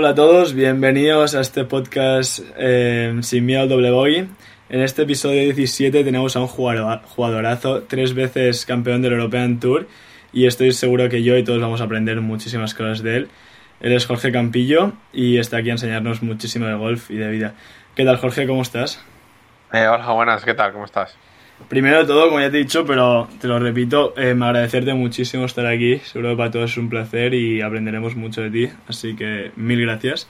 Hola a todos, bienvenidos a este podcast eh, Sin Miedo al Doble Bogey. En este episodio 17 tenemos a un jugadorazo, tres veces campeón del European Tour y estoy seguro que yo y todos vamos a aprender muchísimas cosas de él. Él es Jorge Campillo y está aquí a enseñarnos muchísimo de golf y de vida. ¿Qué tal Jorge? ¿Cómo estás? Eh, hola, buenas, ¿qué tal? ¿Cómo estás? Primero de todo, como ya te he dicho, pero te lo repito, eh, me agradecerte muchísimo estar aquí. Seguro que para todos es un placer y aprenderemos mucho de ti. Así que mil gracias.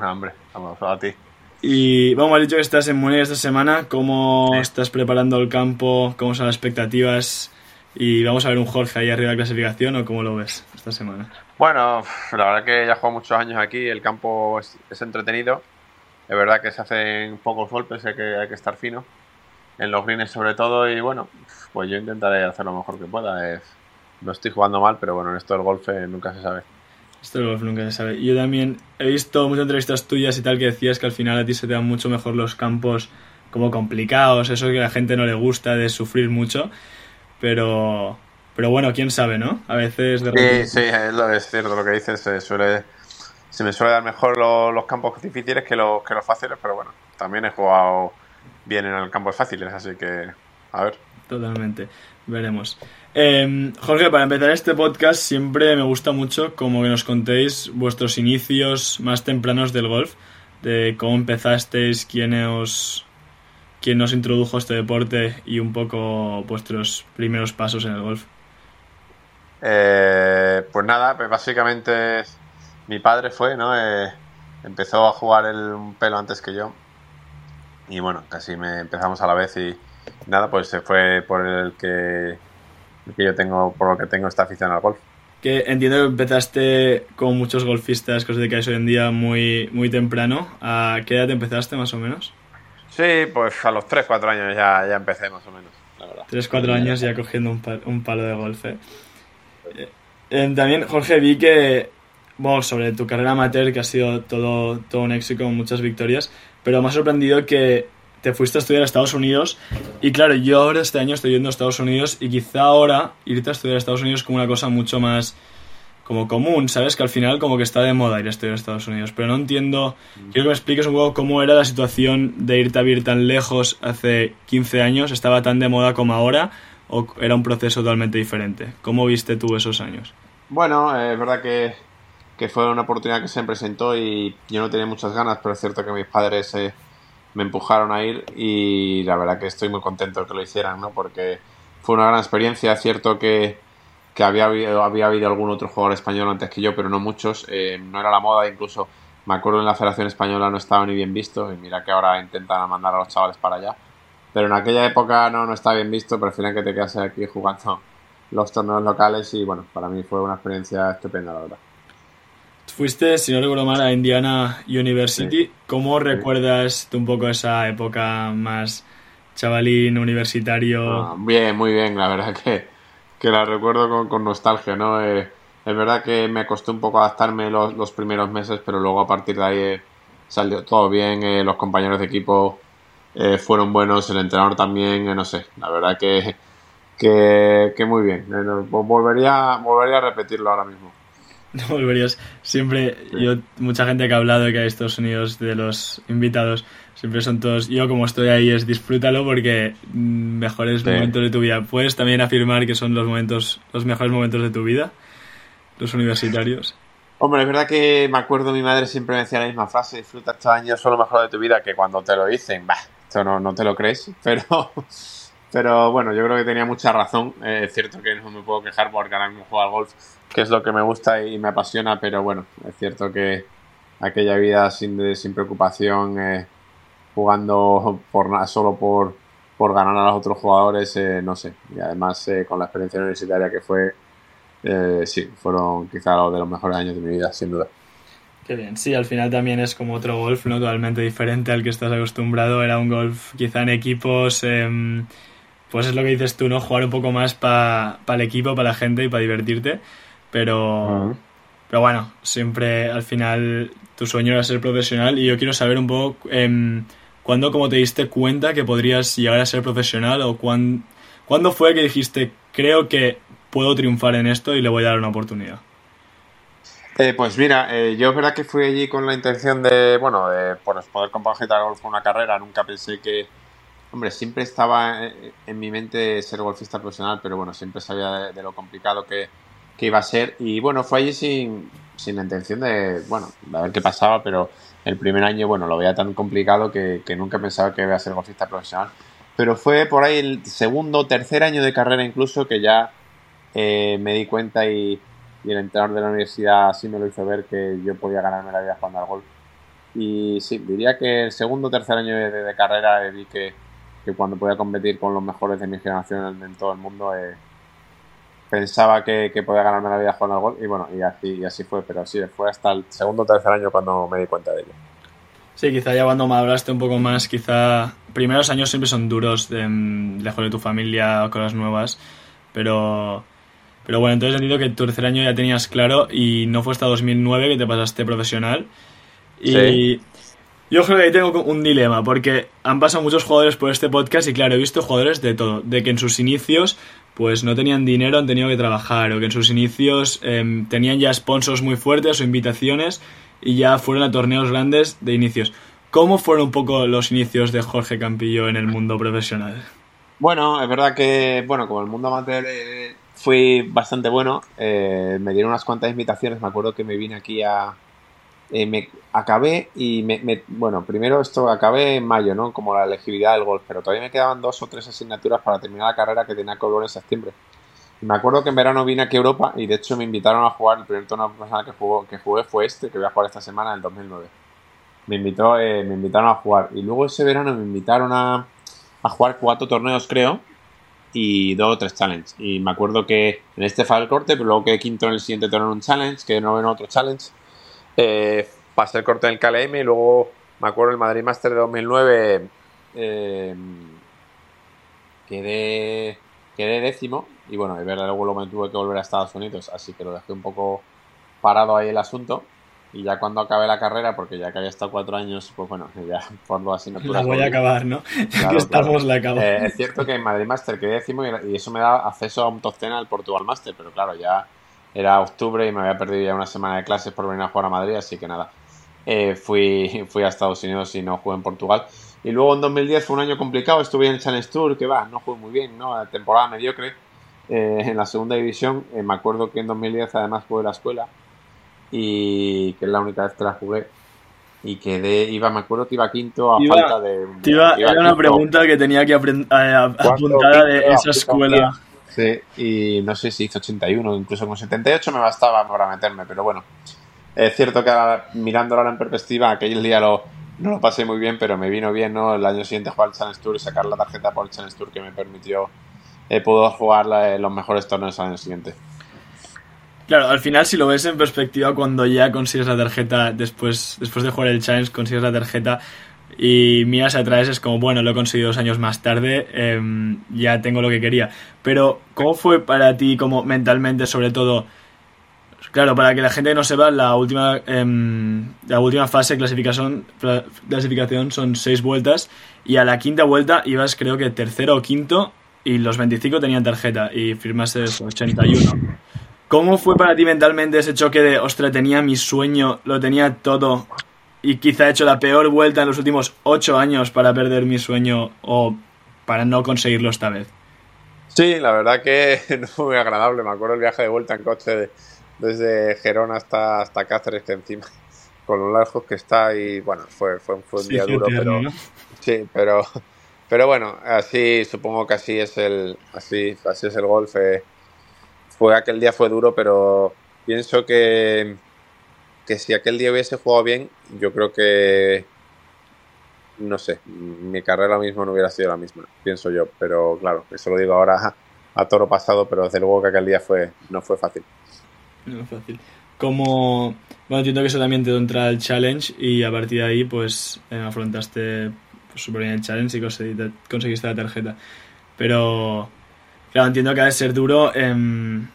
hombre, vamos a ti. Y vamos, has dicho que estás en Múnich esta semana. ¿Cómo estás preparando el campo? ¿Cómo son las expectativas? Y vamos a ver un Jorge ahí arriba de la clasificación o cómo lo ves esta semana. Bueno, la verdad que ya juego muchos años aquí, el campo es, es entretenido. Es verdad que se hacen pocos golpes, hay que, hay que estar fino en los greens sobre todo y bueno, pues yo intentaré hacer lo mejor que pueda. Es, no estoy jugando mal, pero bueno, en esto del golf eh, nunca se sabe. Esto del golf nunca se sabe. Yo también he visto muchas entrevistas tuyas y tal que decías que al final a ti se te dan mucho mejor los campos como complicados, eso que a la gente no le gusta de sufrir mucho, pero pero bueno, quién sabe, ¿no? A veces de Sí, sí, es, cierto lo que dices, se suele se me suele dar mejor los, campos difíciles que los, que los fáciles, pero bueno, también he jugado vienen al campo fáciles, así que a ver. Totalmente, veremos. Em, Jorge, para empezar este podcast siempre me gusta mucho como que nos contéis vuestros inicios más tempranos del golf, de cómo empezasteis, quién os, quién os introdujo a este deporte y un poco vuestros primeros pasos en el golf. Eh, pues nada, pues básicamente mi padre fue, ¿no? Eh, empezó a jugar el, un pelo antes que yo y bueno, casi me empezamos a la vez y nada, pues se fue por el que, que yo tengo, por lo que tengo esta afición al golf. Que entiendo que empezaste con muchos golfistas, cosas de que hay hoy en día muy, muy temprano. ¿A qué edad empezaste más o menos? Sí, pues a los 3, 4 años ya, ya empecé más o menos, la verdad. 3, 4 años ya cogiendo un, un palo de golf. ¿eh? Eh, también, Jorge, vi que, bueno, sobre tu carrera amateur, que ha sido todo, todo un éxito con muchas victorias, pero me ha sorprendido que te fuiste a estudiar a Estados Unidos y claro, yo ahora este año estoy yendo a Estados Unidos y quizá ahora irte a estudiar a Estados Unidos como una cosa mucho más como común, ¿sabes? Que al final como que está de moda ir a estudiar a Estados Unidos, pero no entiendo, quiero que me expliques un poco cómo era la situación de irte a vivir tan lejos hace 15 años, ¿estaba tan de moda como ahora o era un proceso totalmente diferente? ¿Cómo viste tú esos años? Bueno, eh, es verdad que que fue una oportunidad que se me presentó y yo no tenía muchas ganas, pero es cierto que mis padres eh, me empujaron a ir y la verdad que estoy muy contento que lo hicieran, ¿no? Porque fue una gran experiencia, es cierto que, que había, había habido algún otro jugador español antes que yo, pero no muchos, eh, no era la moda, incluso me acuerdo en la Federación Española no estaba ni bien visto y mira que ahora intentan mandar a los chavales para allá. Pero en aquella época no, no estaba bien visto, prefieren que te quedas aquí jugando los torneos locales y bueno, para mí fue una experiencia estupenda, la verdad. Fuiste, si no recuerdo mal, a Indiana University. ¿Cómo recuerdas un poco esa época más chavalín, universitario? Ah, bien, muy bien, la verdad que, que la recuerdo con, nostalgia, ¿no? Eh, es verdad que me costó un poco adaptarme los, los, primeros meses, pero luego a partir de ahí eh, salió todo bien, eh, los compañeros de equipo fueron buenos, el entrenador también, no sé, la verdad que, que, que muy bien. volvería, volvería a repetirlo ahora mismo. No volverías. Siempre, yo, mucha gente que ha hablado de que hay Estados Unidos, de los invitados, siempre son todos, yo como estoy ahí es disfrútalo porque mm, mejores momentos de tu vida. ¿Puedes también afirmar que son los momentos, los mejores momentos de tu vida? Los universitarios. Hombre, es verdad que me acuerdo, mi madre siempre me decía la misma frase, disfruta estos años, son lo mejor de tu vida, que cuando te lo dicen, bah, esto no, no te lo crees, pero... Pero bueno, yo creo que tenía mucha razón. Eh, es cierto que no me puedo quejar porque ahora mismo juego al golf que es lo que me gusta y me apasiona, pero bueno, es cierto que aquella vida sin, sin preocupación, eh, jugando por solo por, por ganar a los otros jugadores, eh, no sé, y además eh, con la experiencia universitaria que fue, sí, fueron quizá los de los mejores años de mi vida, sin duda. Qué bien, sí, al final también es como otro golf, ¿no? Totalmente diferente al que estás acostumbrado, era un golf quizá en equipos em, pues es lo que dices tú, ¿no? Jugar un poco más para el equipo, para la gente y para divertirte. Pero, pero bueno, siempre al final tu sueño era ser profesional y yo quiero saber un poco eh, cuándo como te diste cuenta que podrías llegar a ser profesional o cuándo fue que dijiste creo que puedo triunfar en esto y le voy a dar una oportunidad. Eh, pues mira, eh, yo es verdad que fui allí con la intención de, bueno, de por poder compaginar golf con una carrera. Nunca pensé que, hombre, siempre estaba en, mi mente ser golfista profesional, pero bueno, siempre sabía de, lo complicado que, iba a ser. Y bueno, fue allí sin, sin la intención de, bueno, de ver qué pasaba, pero el primer año, bueno, lo veía tan complicado que, que nunca pensaba que iba a ser golfista profesional. Pero fue por ahí el segundo, tercer año de carrera incluso que ya eh, me di cuenta y y el entrenador de la universidad así me lo hizo ver que yo podía ganarme la vida jugando al golf. Y sí, diría que el segundo tercer año de, carrera vi que, que, cuando podía competir con los mejores de mi generación en, todo el mundo, eh, pensaba que, que, podía ganarme la vida jugando al golf y bueno, y así, y así fue, pero sí, fue hasta el segundo o tercer año cuando me di cuenta de ello. Sí, quizá ya cuando maduraste un poco más, quizá primeros años siempre son duros, de, lejos de tu familia, cosas nuevas, pero pero bueno, entonces entiendo que tu tercer año ya tenías claro y no fue hasta 2009 que te pasaste profesional. Y yo creo que ahí tengo un dilema, porque han pasado muchos jugadores por este podcast y claro, he visto jugadores de todo, de que en sus inicios pues no tenían dinero, han tenido que trabajar, o que en sus inicios em, tenían ya sponsors muy fuertes o invitaciones y ya fueron a torneos grandes de inicios. ¿Cómo fueron un poco los inicios de Jorge Campillo en el mundo profesional? Bueno, es verdad que, bueno, como el mundo amateur eh, fue bastante bueno. Eh, me dieron unas cuantas invitaciones. Me acuerdo que me vine aquí a. Eh, me acabé y me, Bueno, primero esto acabé en mayo, ¿no? Como la elegibilidad del golf, pero todavía me quedaban dos o tres asignaturas para terminar la carrera que tenía que volver en septiembre. Y me acuerdo que en verano vine aquí a Europa y de hecho me invitaron a jugar. El primer torneo profesional que, jugó, que jugué fue este, que voy a jugar esta semana, en el 2009. Me, invitó, eh, me invitaron a jugar. Y luego ese verano me invitaron a, a jugar cuatro torneos, creo y dos o tres challenges. Y me acuerdo que en este fue el corte, pero luego quedé quinto en el siguiente torneo en un challenge, que no en otro challenge. Eh, pasé el corte en el KLM y luego me acuerdo el Madrid Master de 2009 eh, quedé, quedé décimo y bueno, de verdad luego me tuve que volver a Estados Unidos, así que lo dejé un poco parado ahí el asunto y ya cuando acabé la carrera, porque ya que había estado cuatro años, pues bueno, ya por lo así La voy a acabar, ¿no? Ya que estamos, la acabo. Eh, es cierto que en Madrid Master quedé décimo y, eso me da acceso a un top 10 al Portugal Master, pero claro, ya era octubre y me había perdido ya una semana de clases por venir a jugar a Madrid, así que nada. Eh, fui, fui a Estados Unidos y no jugué en Portugal. Y luego en 2010 fue un año complicado, estuve en el Challenge Tour, que va, no jugué muy bien, ¿no? Temporada mediocre eh, en la segunda división. me acuerdo que en 2010 además jugué la escuela y que es la única vez que la jugué y quedé, iba, me acuerdo que iba quinto a falta de... Iba, era una pregunta que tenía que apuntar de esa escuela. Sí, y no sé si hizo 81, incluso con 78 me bastaba para meterme, pero bueno, es cierto que mirándolo ahora en perspectiva, aquel día lo, no lo pasé muy bien, pero me vino bien, ¿no? El año siguiente jugar el Challenge Tour y sacar la tarjeta por el Challenge Tour que me permitió, eh, puedo jugar los mejores torneos al año siguiente. Claro, al final si lo ves en perspectiva cuando ya consigues la tarjeta después, después de jugar el Challenge, consigues la tarjeta y miras atrás es como, bueno, lo he conseguido dos años más tarde, em, ya tengo lo que quería. Pero, ¿cómo fue para ti, como mentalmente, sobre todo? Claro, para que la gente no sepa, la última, em, la última fase de clasificación, clasificación son seis vueltas y a la quinta vuelta ibas creo que tercero o quinto y los 25 tenían tarjeta y firmaste 81. ¿Cómo fue para ti mentalmente ese choque de, ostra, tenía mi sueño, lo tenía todo y quizá he hecho la peor vuelta en los últimos ocho años para perder mi sueño o para no conseguirlo esta vez? Sí, la verdad que no fue muy agradable. Me acuerdo el viaje de vuelta en coche desde Gerona hasta, hasta Cáceres, que encima, con lo lejos que está, y bueno, fue, fue, un día duro, pero. Sí, pero. Pero bueno, así supongo que así es el, así, así es el golf. Eh, fue aquel día fue duro, pero pienso que, que si aquel día hubiese jugado bien, yo creo que no sé, mi carrera ahora mismo no hubiera sido la misma, pienso yo, pero claro, eso lo digo ahora a toro pasado, pero desde luego que aquel día fue no fue fácil. No fue fácil. Como, bueno, entiendo que eso también te dio entrar al challenge y a partir de ahí pues eh, afrontaste pues, bien el challenge y conseguiste la tarjeta. Pero Claro, entiendo que ha de ser duro em,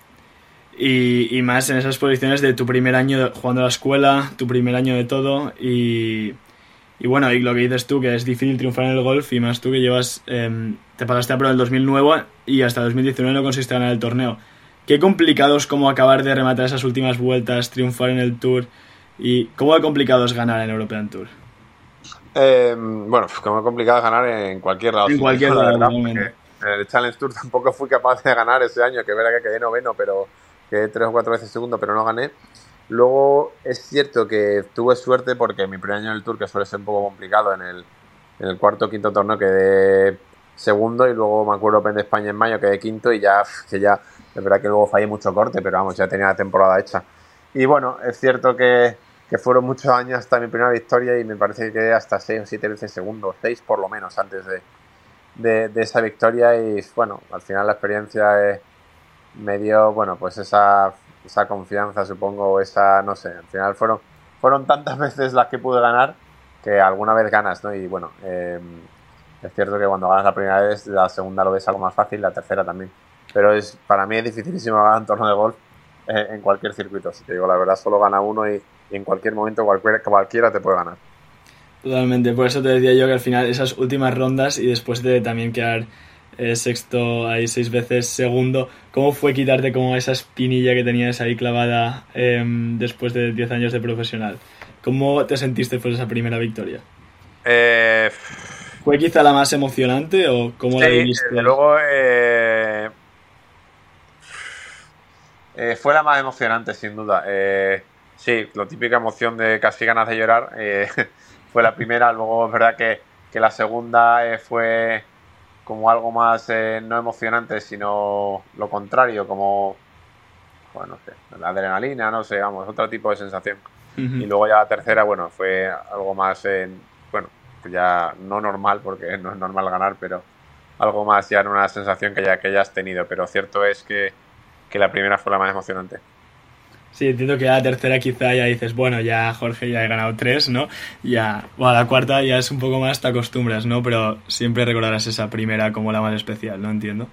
y, más en esas posiciones de tu primer año jugando a la escuela, tu primer año de todo y, y bueno, y lo que dices tú, que es difícil triunfar en el golf y más tú que llevas, em, te pasaste a pro el 2009 y hasta el 2019 no consiste ganar el torneo. qué complicado es como acabar de rematar esas últimas vueltas, triunfar en el Tour y cómo de complicado es ganar en European Tour. Eh, bueno, como complicado es ganar en cualquier lado. En cualquier lado, En el Challenge Tour tampoco fui capaz de ganar ese año, que verá que quedé noveno, pero quedé tres o cuatro veces segundo, pero no gané. Luego es cierto que tuve suerte porque mi primer año en el Tour, que suele ser un poco complicado, en el, en el cuarto o quinto torneo quedé segundo y luego me acuerdo Open de España en mayo quedé quinto y ya, que ya, es verdad que luego fallé mucho corte, pero vamos, ya tenía la temporada hecha. Y bueno, es cierto que, que fueron muchos años hasta mi primera victoria y me parece que quedé hasta seis o siete veces segundo, seis por lo menos antes de, de, de, esa victoria y bueno, al final la experiencia eh, me dio, bueno, pues esa, esa confianza supongo, esa, no sé, al final fueron, fueron tantas veces las que pude ganar que alguna vez ganas, ¿no? Y bueno, eh, es cierto que cuando ganas la primera vez, la segunda lo ves algo más fácil, la tercera también. Pero es para mí es dificilísimo ganar un torneo de golf eh, en cualquier circuito. Si te digo la verdad, solo gana uno y, y en cualquier momento cualquiera, cualquiera te puede ganar. Totalmente, por eso te decía yo que al final esas últimas rondas y después de también quedar eh, sexto ahí seis veces segundo, ¿cómo fue quitarte como esa espinilla que tenías ahí clavada eh, después de 10 años de profesional? ¿Cómo te sentiste por esa primera victoria? Eh, ¿Fue quizá la más emocionante o cómo sí, la viviste? Desde luego eh, eh, fue la más emocionante, sin duda. Eh, sí, la típica emoción de casi ganas de llorar fue la primera. Luego es verdad que, que la segunda fue como algo más eh, no emocionante, sino lo contrario, como, bueno, no sé, la adrenalina, no sé, vamos, otro tipo de sensación. Y luego ya la tercera, bueno, fue algo más, eh, bueno, ya no normal, porque no es normal ganar, pero algo más ya en una sensación que ya, que ya has tenido. Pero cierto es que, que la primera fue la más emocionante. Sí, entiendo que a la tercera quizá ya dices, bueno, ya Jorge ya he ganado tres, ¿no? Ya, o a la cuarta ya es un poco más, te acostumbras, ¿no? Pero siempre recordarás esa primera como la más especial, ¿no? Entiendo.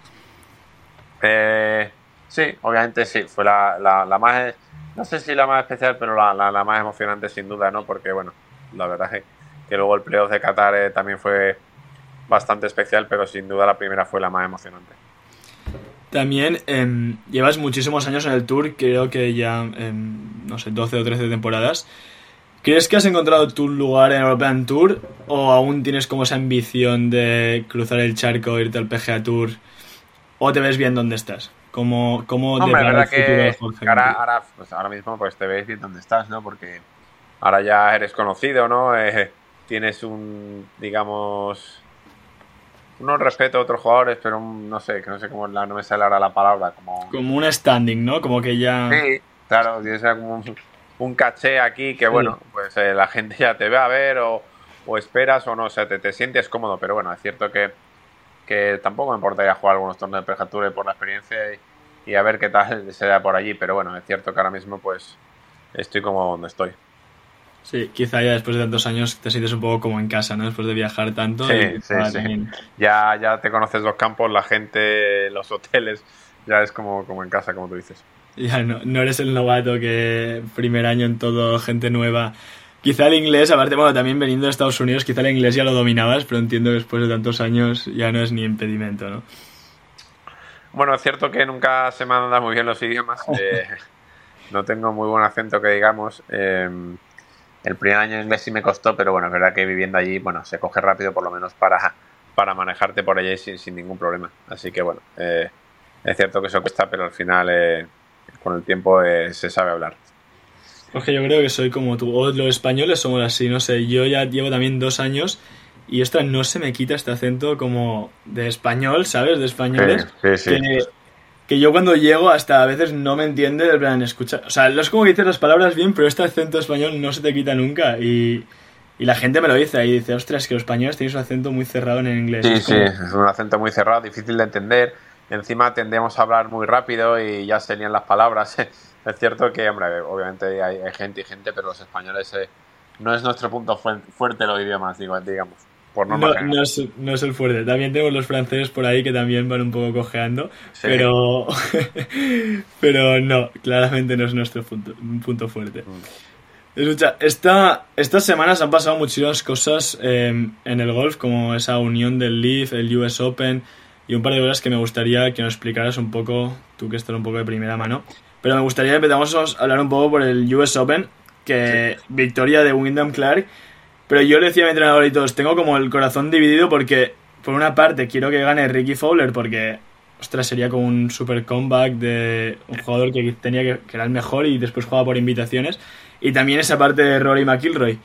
Eh, sí, obviamente sí, fue la, la, la más, no sé si la más especial, pero la, la, la, más emocionante sin duda, ¿no? Porque, bueno, la verdad es que luego el playoff de Qatar eh, también fue bastante especial, pero sin duda la primera fue la más emocionante. También eh, llevas muchísimos años en el Tour, creo que ya, eh, no sé, 12 o 13 temporadas. ¿Crees que has encontrado tu lugar en European Tour o aún tienes como esa ambición de cruzar el charco, irte al PGA Tour? ¿O te ves bien donde estás? ¿Cómo, cómo Hombre, depara verdad de que Jorge? ahora, ahora, pues ahora mismo pues te ves bien donde estás, ¿no? Porque ahora ya eres conocido, ¿no? Eh, tienes un, digamos, no respeto a otros jugadores, pero un, no sé, que no sé cómo la, no me sale ahora la palabra, como Como un standing, ¿no? Como que ya... Sí, claro, tienes como un, un caché aquí que, bueno, pues eh, la gente ya te ve a ver o, o esperas o no, o sea, te, te, sientes cómodo, pero bueno, es cierto que, que tampoco me importaría jugar algunos torneos de Perjature por la experiencia y, y, a ver qué tal se da por allí, pero bueno, es cierto que ahora mismo pues estoy como donde estoy. Sí, quizá ya después de tantos años te sientes un poco como en casa, ¿no? Después de viajar tanto. Sí, y, sí, sí. Ya, ya te conoces los campos, la gente, los hoteles, ya es como, como en casa, como tú dices. Ya no, no eres el novato que primer año en todo, gente nueva. Quizá el inglés, aparte, bueno, también veniendo de Estados Unidos, quizá el inglés ya lo dominabas, pero entiendo que después de tantos años ya no es ni impedimento, ¿no? Bueno, es cierto que nunca se me han dado muy bien los idiomas. Eh, no tengo muy buen acento, que digamos. Eh, el primer año en inglés sí me costó, pero bueno, es verdad que viviendo allí, bueno, se coge rápido por lo menos para, para manejarte por allí sin, sin ningún problema. Así que bueno, eh, es cierto que eso cuesta, pero al final eh, con el tiempo eh, se sabe hablar. Porque yo creo que soy como tú, o los españoles somos así, no sé, yo ya llevo también dos años y esta no se me quita este acento como de español, ¿sabes? De españoles. Sí, sí, sí. Que, que yo cuando llego hasta a veces no me entiende del plan escuchar. O sea, no es como que dices las palabras bien, pero este acento español no se te quita nunca. Y, y la gente me lo dice y dice, ostras, que los españoles tenéis un acento muy cerrado en el inglés. Sí, es como... sí, es un acento muy cerrado, difícil de entender. Encima tendemos a hablar muy rápido y ya se lían las palabras. es cierto que, hombre, obviamente hay, hay, gente y gente, pero los españoles eh, no es nuestro punto fu fuerte los idiomas, digo, digamos. Por no, no, es, no, es, el fuerte. También tenemos los franceses por ahí que también van un poco cojeando, sí. pero pero no, claramente no es nuestro punto, punto fuerte. Mm. Escucha, esta, estas semanas han pasado muchísimas cosas eh, en el golf, como esa unión del Leaf, el US Open y un par de cosas que me gustaría que nos explicaras un poco, tú que estás un poco de primera mano. Pero me gustaría que empezamos a hablar un poco por el US Open, que victoria de Wyndham Clark. Pero yo le decía a mi entrenador y todos, tengo como el corazón dividido porque, por una parte, quiero que gane Ricky Fowler porque, ostras, sería como un super comeback de un jugador que tenía que, que era el mejor y después jugaba por invitaciones. Y también esa parte de Rory McIlroy.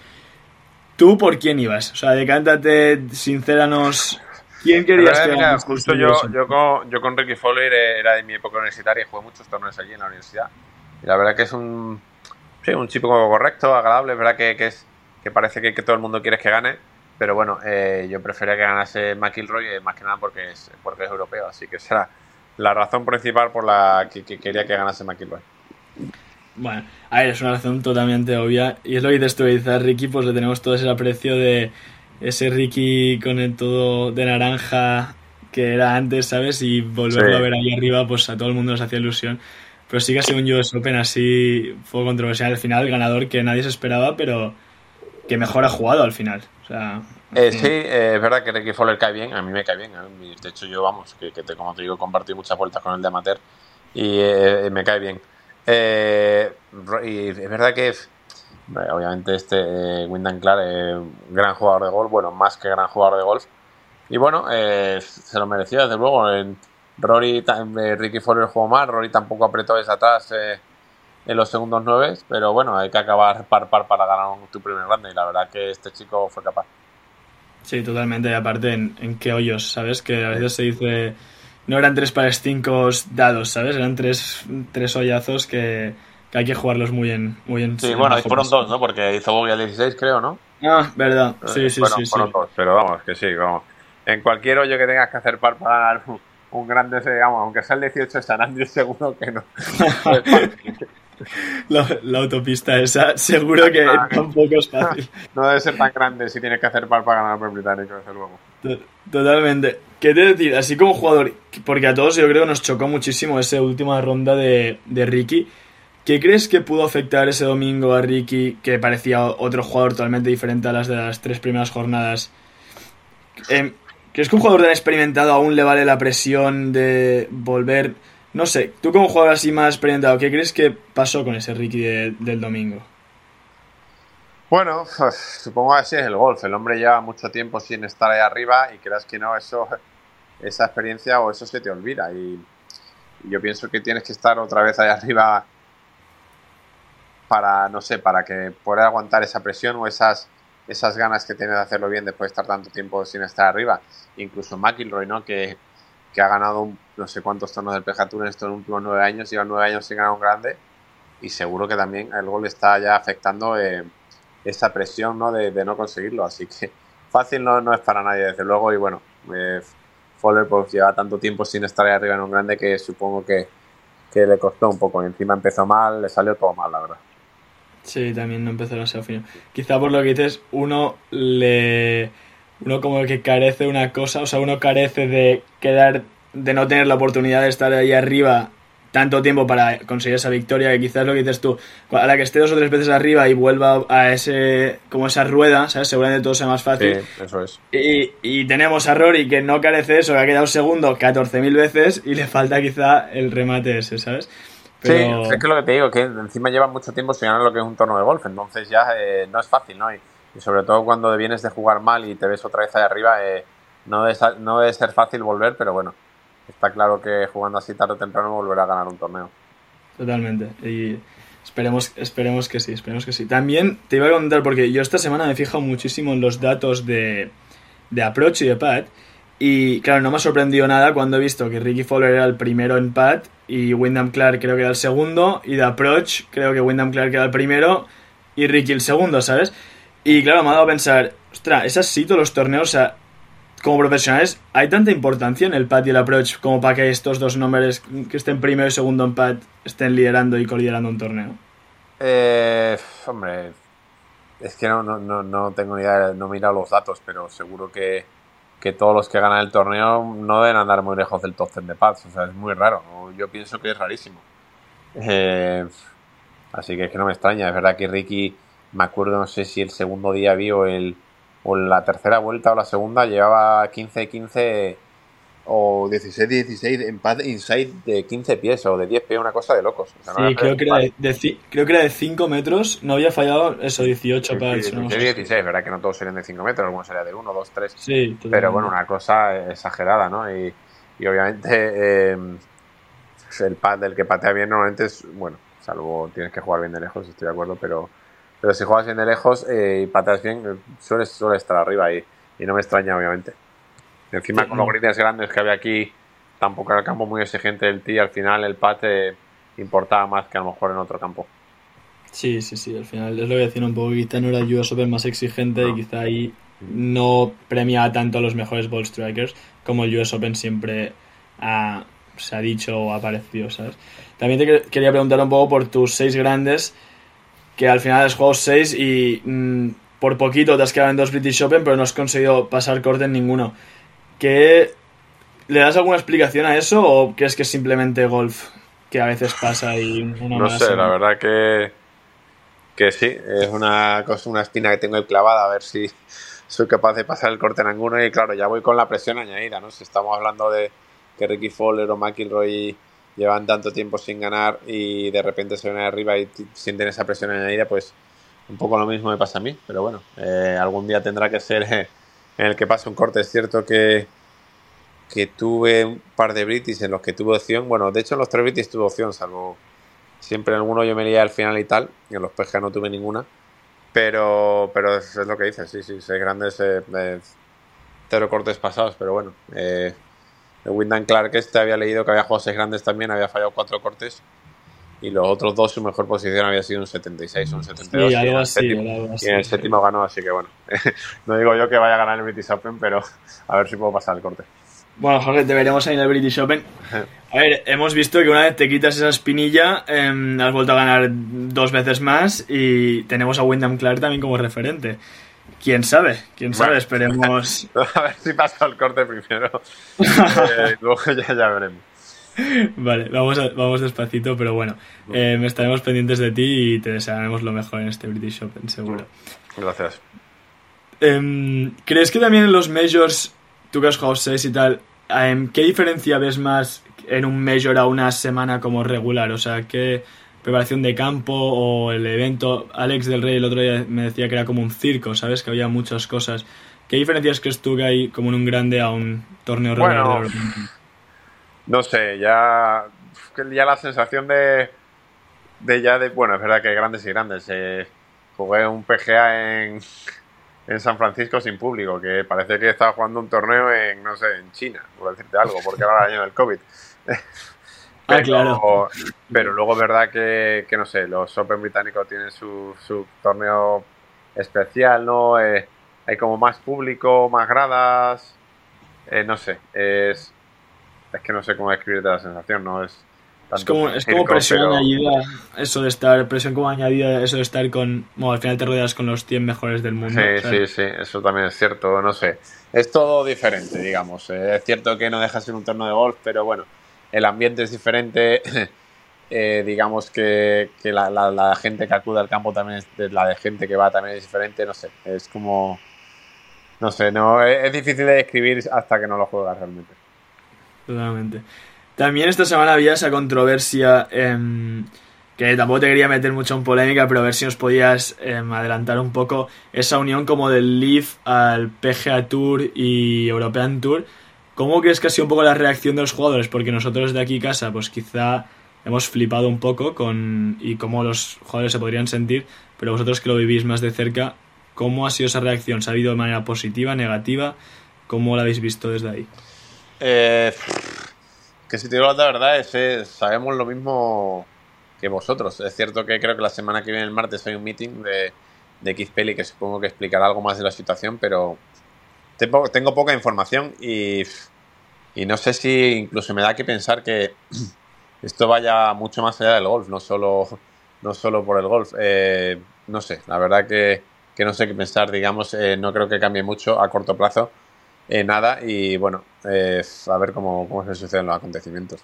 ¿Tú por quién ibas? O sea, decántate, sincéranos. ¿Quién querías que mira, Justo yo, yo, con, yo con Ricky Fowler era de mi época universitaria y jugué muchos torneos allí en la universidad. Y la verdad que es un, sí, un chico correcto, agradable, es verdad que, que, es, que parece que, que, todo el mundo quiere que gane. Pero bueno, eh, yo prefería que ganase McIlroy eh, más que nada porque es, porque es europeo. Así que será la razón principal por la que, que quería que ganase McIlroy. Bueno, a ver, es una razón totalmente obvia. Y es lo que dices tú, Ricky, pues le tenemos todo ese aprecio de ese Ricky con el todo de naranja que era antes, ¿sabes? Y volverlo a ver ahí arriba, pues a todo el mundo nos hacía ilusión. Pero sí que ha sido un US Open así, fue controversial al final, ganador que nadie se esperaba, pero que mejor ha jugado al final. O sea, eh, sí, eh, es verdad que Ricky Fowler cae bien, a mí me cae bien. De hecho, yo, vamos, que, te, como te digo, compartí muchas vueltas con el de Amateur y eh, me cae bien. Eh, y es verdad que obviamente este eh, Wyndham Clark gran jugador de golf, bueno, más que gran jugador de golf. Y bueno, eh, se lo mereció desde luego. Rory, eh, Ricky Fowler jugó mal, Rory tampoco apretó desde atrás en los segundos nueve, pero bueno, hay que acabar par par para ganar un, tu primer grande y la verdad que este chico fue capaz. Sí, totalmente, y aparte en, en qué hoyos, ¿sabes? Que a veces se dice no eran tres pares cinco dados, ¿sabes? Eran tres, tres hoyazos que, que hay que jugarlos muy en muy en Sí, bueno, ahí fueron dos, ¿no? Porque hizo Bogey al 16, creo, ¿no? Ah, verdad. Sí, sí, sí, fueron Dos, pero vamos, que sí, vamos. En cualquier hoyo que tengas que hacer par para ganar un, grande, digamos, aunque sea el 18 San Andrés, seguro que no. la, la, autopista esa, seguro que tampoco es fácil. No debe ser tan grande si tienes que hacer par para ganar el británico, desde luego. Totalmente. ¿Qué te decir? Así como jugador, porque a todos yo creo que nos chocó muchísimo esa última ronda de, de Ricky. ¿Qué crees que pudo afectar ese domingo a Ricky, que parecía otro jugador totalmente diferente a las de las tres primeras jornadas? Eh, ¿Crees que un jugador tan experimentado aún le vale la presión de volver? No sé, tú como jugador así más experimentado, ¿qué crees que pasó con ese Ricky de, del domingo? Bueno, pues, supongo que así es el golf. El hombre lleva mucho tiempo sin estar ahí arriba y creas que no, eso, esa experiencia o eso se te olvida. Y, yo pienso que tienes que estar otra vez ahí arriba para, no sé, para que pueda aguantar esa presión o esas, esas ganas que tienes de hacerlo bien después de estar tanto tiempo sin estar arriba. Incluso McIlroy, ¿no? Que, que ha ganado no sé cuántos tonos del PGA Tour en estos últimos nueve años, lleva nueve años sin ganar un grande y seguro que también el gol está ya afectando eh, esa presión ¿no? De, no conseguirlo. Así que fácil no, no, es para nadie, desde luego. Y bueno, eh, Fowler pues lleva tanto tiempo sin estar ahí arriba en un grande que supongo que, que le costó un poco. Y encima empezó mal, le salió todo mal, la verdad. Sí, también no empezó demasiado fino. Quizá por lo que dices, uno le. Uno como que carece de una cosa, o sea, uno carece de quedar. de no tener la oportunidad de estar ahí arriba tanto tiempo para conseguir esa victoria que quizás lo que dices tú, a la que esté dos o tres veces arriba y vuelva a ese como esa rueda, ¿sabes? Seguramente todo sea más fácil. Sí, eso es. Y, y tenemos a Rory que no carece de eso, que ha quedado segundo 14.000 veces y le falta quizá el remate ese, ¿sabes? Pero... Sí, es que lo que te digo, que encima lleva mucho tiempo sin ganar lo que es un torneo de golf, entonces ya eh, no es fácil, ¿no? Y, y, sobre todo cuando vienes de jugar mal y te ves otra vez ahí arriba, eh, no, debe, no debe ser fácil volver, pero bueno, está claro que jugando así tarde o temprano volverá a ganar un torneo. Totalmente. Y esperemos, esperemos que sí, esperemos que sí. También te iba a contar, porque yo esta semana me he fijado muchísimo en los datos de, de approach y de pad. Y claro, no me ha sorprendido nada cuando he visto que Ricky Fowler era el primero en pad y Wyndham Clark creo que era el segundo. Y de approach creo que Wyndham Clark era el primero y Ricky el segundo, ¿sabes? Y claro, me ha dado a pensar, ostras, es así todos los torneos, o sea, como profesionales, ¿hay tanta importancia en el pad y el approach como para que estos dos nombres que estén primero y segundo en pad estén liderando y coliderando un torneo? Eh, hombre, es que no, no, no, tengo ni idea, no he mirado los datos, pero seguro que, que, todos los que ganan el torneo no deben andar muy lejos del top 10 de pads, o sea, es muy raro, yo pienso que es rarísimo. Eh, así que es que no me extraña, es verdad que Ricky, me acuerdo, no sé si el segundo día vio el o la tercera vuelta o la segunda llevaba 15-15 o 16-16 en pad inside de 15 pies o de 10 pies, una cosa de locos. sí, creo, que era de, creo que era de 5 metros, no había fallado eso, 18 pads. 16, verdad que no todos serían de 5 metros, algunos serían de 1, 2, 3. Sí, Pero bueno, una cosa exagerada, ¿no? Y, y obviamente eh, el pad del que patea bien normalmente es, bueno, salvo tienes que jugar bien de lejos, estoy de acuerdo, pero, pero si juegas bien de lejos eh, y pateas bien, suele, suele estar arriba y, y no me extraña, obviamente. Encima con los greens grandes que había aquí, tampoco era el campo muy exigente del tee, al final el pate importaba más que a lo mejor en otro campo. Sí, sí, sí, al final es lo que decía un poco, quizá no era el US Open más exigente y quizá ahí no premia tanto a los mejores ball strikers como el US Open siempre se ha dicho o ha aparecido, ¿sabes? También te quería preguntar un poco por tus seis grandes, que al final has jugado seis y mm, por poquito te has quedado en dos British Open, pero no has conseguido pasar corte en ninguno. ¿Qué, ¿Le das alguna explicación a eso o crees que es simplemente golf que a veces pasa y uno No sé, la verdad que, que sí, es una cosa, una espina que tengo ahí clavada, a ver si soy capaz de pasar el corte en alguno y claro, ya voy con la presión añadida, ¿no? Si estamos hablando de que Ricky Fowler o McIlroy llevan tanto tiempo sin ganar y de repente se ven arriba y sienten esa presión añadida, pues un poco lo mismo me pasa a mí, pero bueno, eh, algún día tendrá que ser eh, en el que pase un corte. Es cierto que, que tuve un par de British en los que tuve opción. Bueno, de hecho en los tres British tuve opción, salvo siempre en alguno yo me lié al final y tal. Y en los PGA no tuve ninguna. Pero, pero es, lo que dices, sí, sí, seis grandes, eh, cero cortes pasados, pero bueno. Eh, el Wyndham Clark este había leído que había jugado seis grandes también, había fallado cuatro cortes y los otros dos su mejor posición había sido un 76 o un 72 y, en el séptimo ganó, así que bueno, no digo yo que vaya a ganar el British Open, pero a ver si puedo pasar el corte. Bueno, Jorge, te veremos ahí en el British Open. A ver, hemos visto que una vez te quitas esa espinilla, em, has vuelto a ganar dos veces más y tenemos a Wyndham Clark también como referente. ¿Quién sabe? ¿Quién sabe? Esperemos... a ver si pasa el corte primero. eh, luego ya, ya veremos. Vale, vamos, vamos despacito, pero bueno, eh, estaremos pendientes de ti y te desearemos lo mejor en este British Open, seguro. Gracias. Em, ¿Crees que también en los majors, tú que has jugado 6 y tal, em, ¿qué diferencia ves más en un major a una semana como regular? O sea, ¿qué preparación de campo o el evento? Alex del Rey el otro día me decía que era como un circo, ¿sabes? Que había muchas cosas. ¿Qué diferencias crees tú que hay como en un grande a un torneo regular? no sé, ya, ya la sensación de, de ya de, bueno, es verdad que grandes y grandes. Eh, jugué un PGA en, en San Francisco sin público, que parece que estaba jugando un torneo en, no sé, en China, por decirte algo, porque el año del COVID. Ah, pero, claro. pero luego es verdad que, que, no sé, los Open británicos tienen su, su torneo especial, ¿no? Eh, hay como más público, más gradas, eh, no sé, es, es que no sé cómo describirte la sensación, ¿no? Es, es como, es como presión añadida, eso de estar, presión como añadida, eso de estar con, bueno, al final te rodeas con los 100 mejores del mundo. Sí, sí, sí, eso también es cierto, no sé. Es todo diferente, digamos. Eh, es cierto que no deja ser un torneo de golf, pero bueno, el ambiente es diferente. Eh, digamos que, que la, gente que acude al campo también es la de gente que va también es diferente, no sé, es como, no sé, no es, es difícil de describir hasta que no lo juegas realmente. Totalmente. También esta semana había esa controversia em, que tampoco te quería meter mucho en polémica, pero a ver si nos podías em, adelantar un poco esa unión como del Leaf al PGA Tour y European Tour. ¿Cómo crees que ha sido un poco la reacción de los jugadores? Porque nosotros de aquí casa, pues quizá hemos flipado un poco con y cómo los jugadores se podrían sentir, pero vosotros que lo vivís más de cerca, ¿cómo ha sido esa reacción? ¿Se ha habido de manera positiva, negativa? ¿Cómo la habéis visto desde ahí? Eh, que si te digo la verdad, es, sabemos lo mismo que vosotros. Es cierto que creo que la semana que viene, el martes, hay un meeting de, de Keith Pelly que supongo que explicará algo más de la situación, pero tengo, tengo poca información y, y no sé si incluso me da que pensar que esto vaya mucho más allá del golf, no solo, no solo por el golf. Eh, no sé, la verdad que, que, no sé qué pensar, digamos, eh, no creo que cambie mucho a corto plazo eh, nada y bueno, eh, a ver cómo, cómo se suceden los acontecimientos.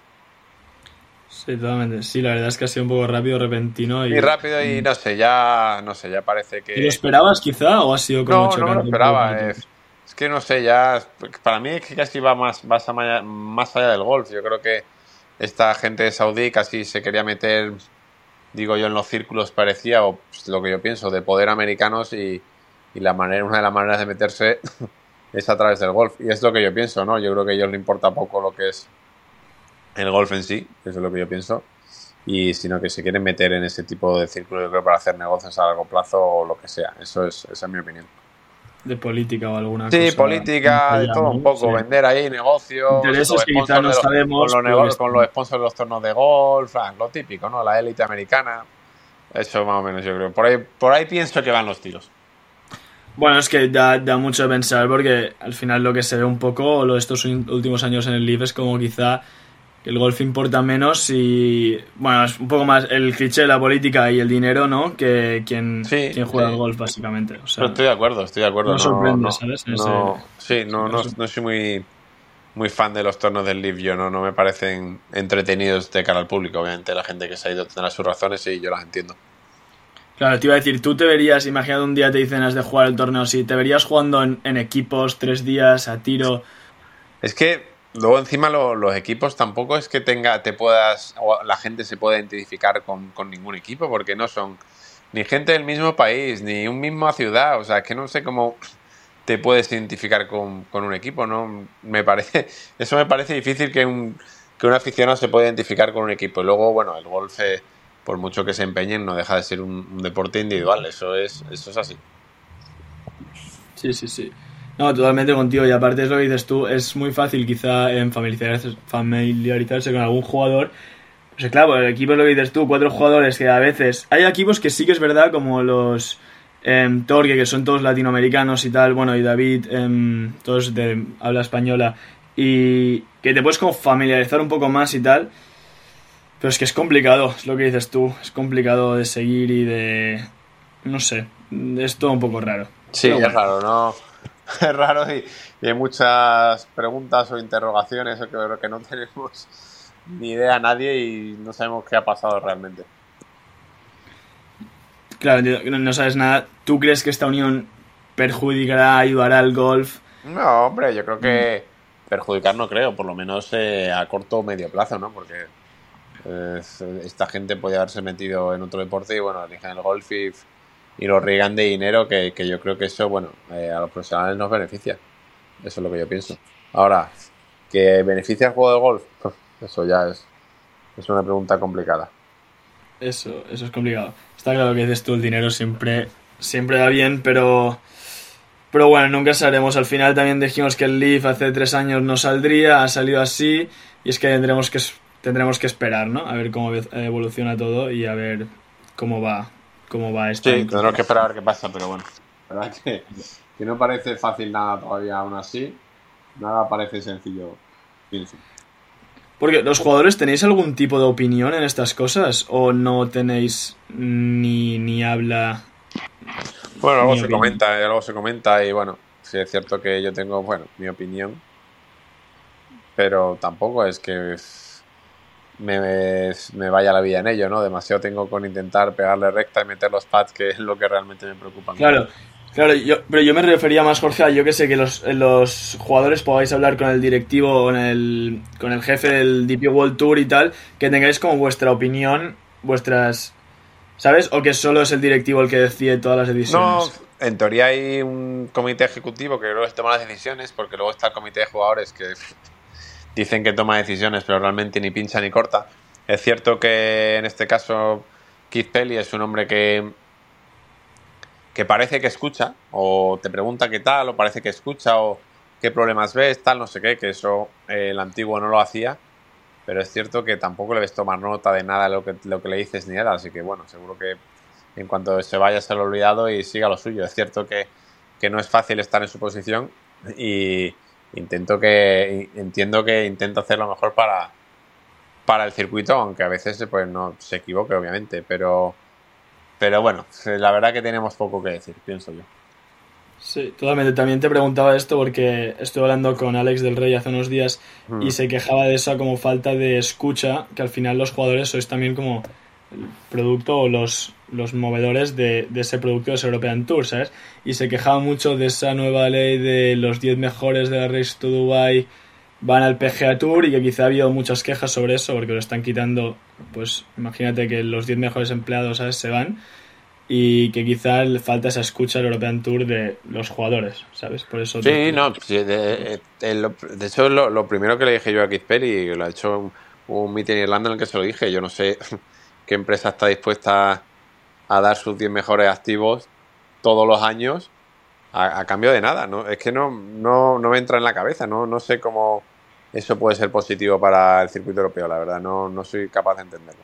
Sí, totalmente. Sí, la verdad es que ha sido un poco rápido, repentino. Y, rápido y no sé, ya no sé, ya parece que... ¿Y lo esperabas quizá o ha sido como No, no lo esperaba. Es que no sé, ya. Para mí es que casi va más, más, allá, más allá del golf. Yo creo que esta gente Saudí casi se quería meter, digo yo, en los círculos parecía, o pues, lo que yo pienso, de poder americanos y, y la manera, una de las maneras de meterse es a través del golf. Y es lo que yo pienso, ¿no? Yo creo que a ellos les importa poco lo que es el golf en sí, eso es lo que yo pienso. Y sino que se quieren meter en ese tipo de círculo, yo creo, para hacer negocios a largo plazo o lo que sea. Eso es, esa es mi opinión. De política o alguna cosa. Sí, política, de todo un poco. Vender ahí negocios. Intereses que quizá no sabemos. Con los, negocios, con los sponsors de los tornos de golf, lo típico, ¿no? La élite americana. Eso más o menos yo creo. Por ahí, por ahí pienso que van los tiros. Bueno, es que da, da mucho de pensar porque al final lo que se ve un poco lo de estos últimos años en el Leaf es como quizá el golf importa menos y bueno, es un poco más el cliché de la política y el dinero, ¿no? Que quien, quien juega al golf básicamente. estoy de acuerdo, estoy de acuerdo. No, sorprende, ¿sabes? sí, no, no, no, soy muy, muy fan de los tornos del Leaf, yo no, no me parecen entretenidos de cara al público. Obviamente la gente que se ha ido tendrá sus razones y yo las entiendo. Claro, te iba a decir, tú te verías, imagínate un día te dicen has de jugar el torneo así, te verías jugando en, equipos tres días a tiro. Es que luego encima los equipos tampoco es que tenga, te puedas, o la gente se pueda identificar con, ningún equipo, porque no son ni gente del mismo país, ni un misma ciudad, o sea, que no sé cómo te puedes identificar con, un equipo, ¿no? Me parece, eso me parece difícil que un, que un aficionado se pueda identificar con un equipo. Y luego, bueno, el golf por mucho que se empeñen, no deja de ser un, deporte individual. Eso es, eso es así. Sí, sí, sí. No, totalmente contigo. Y aparte es lo que dices tú, es muy fácil quizá en familiarizarse, familiarizarse con algún jugador. Pues claro, el equipo es lo que dices tú, cuatro jugadores que a veces... Hay equipos que sí que es verdad, como los eh, Torque, que son todos latinoamericanos y tal, bueno, y David, em, todos de habla española, y que te puedes como familiarizar un poco más y tal. Pero es que es complicado, es lo que dices tú. Es complicado de seguir y de. No sé. Es todo un poco raro. Sí, es raro, ¿no? Es raro y, hay muchas preguntas o interrogaciones que creo que no tenemos ni idea a nadie y no sabemos qué ha pasado realmente. Claro, no sabes nada. ¿Tú crees que esta unión perjudicará, ayudará al golf? No, hombre, yo creo que perjudicar no creo, por lo menos eh, a corto o medio plazo, ¿no? Porque esta gente puede haberse metido en otro deporte y bueno, eligen el golf y, lo riegan de dinero que, yo creo que eso, bueno, eh, a los profesionales nos beneficia. Eso es lo que yo pienso. Ahora, ¿que beneficia el juego de golf? Eso ya es, es una pregunta complicada. Eso, eso es complicado. Está claro que dices tú, el dinero siempre, siempre da bien, pero... Pero bueno, nunca sabremos. Al final también dijimos que el Leaf hace tres años no saldría, ha salido así, y es que tendremos que tendremos que esperar, ¿no? A ver cómo evoluciona todo y a ver cómo va, cómo va esto. Sí, tendremos que esperar a ver qué pasa, pero bueno, la verdad que, que no parece fácil nada todavía aún así. Nada parece sencillo. Porque los jugadores tenéis algún tipo de opinión en estas cosas o no tenéis ni, ni habla. Bueno, algo se comenta, algo se comenta y bueno, sí es cierto que yo tengo, bueno, mi opinión, pero tampoco es que me, me, vaya la vida en ello, ¿no? Demasiado tengo con intentar pegarle recta y meter los pads, que es lo que realmente me preocupa. Claro, claro, yo, pero yo me refería más, Jorge, a yo que sé, que los, los jugadores podáis hablar con el directivo, con el, con el jefe del DP World Tour y tal, que tengáis como vuestra opinión, vuestras... ¿Sabes? O que solo es el directivo el que decide todas las decisiones. No, en teoría hay un comité ejecutivo que luego toma las decisiones, porque luego está el comité de jugadores que dicen que toma decisiones, pero realmente ni pincha ni corta. Es cierto que en este caso Keith Pelly es un hombre que, que parece que escucha, o te pregunta qué tal, o parece que escucha, o qué problemas ves, tal, no sé qué, que eso eh, el antiguo no lo hacía. Pero es cierto que tampoco le ves tomar nota de nada de lo que, lo que le dices ni nada, así que bueno, seguro que en cuanto se vaya se lo olvidado y siga lo suyo. Es cierto que, que no es fácil estar en su posición y, intento que entiendo que intento hacer lo mejor para para el circuito aunque a veces pues no se equivoque obviamente pero pero bueno la verdad que tenemos poco que decir pienso yo Sí, totalmente. También te preguntaba esto porque estuve hablando con Alex del Rey hace unos días y se quejaba de esa como falta de escucha, que al final los jugadores sois también como producto o los, los movedores de, de, ese producto de ese European Tour, ¿sabes? Y se quejaba mucho de esa nueva ley de los 10 mejores de la Race to Dubai van al PGA Tour y que quizá ha habido muchas quejas sobre eso porque lo están quitando, pues imagínate que los 10 mejores empleados ¿sabes? se van y que quizá le falta esa escucha al European Tour de los jugadores, ¿sabes? Por eso... Sí, no, de, de, de, hecho lo, lo, primero que le dije yo a Keith Perry, lo ha hecho un, un meeting en Irlanda en el que se lo dije, yo no sé qué empresa está dispuesta a dar sus 10 mejores activos todos los años a, a, cambio de nada, ¿no? Es que no, no, no me entra en la cabeza, no, no sé cómo eso puede ser positivo para el circuito europeo, la verdad, no, no soy capaz de entenderlo.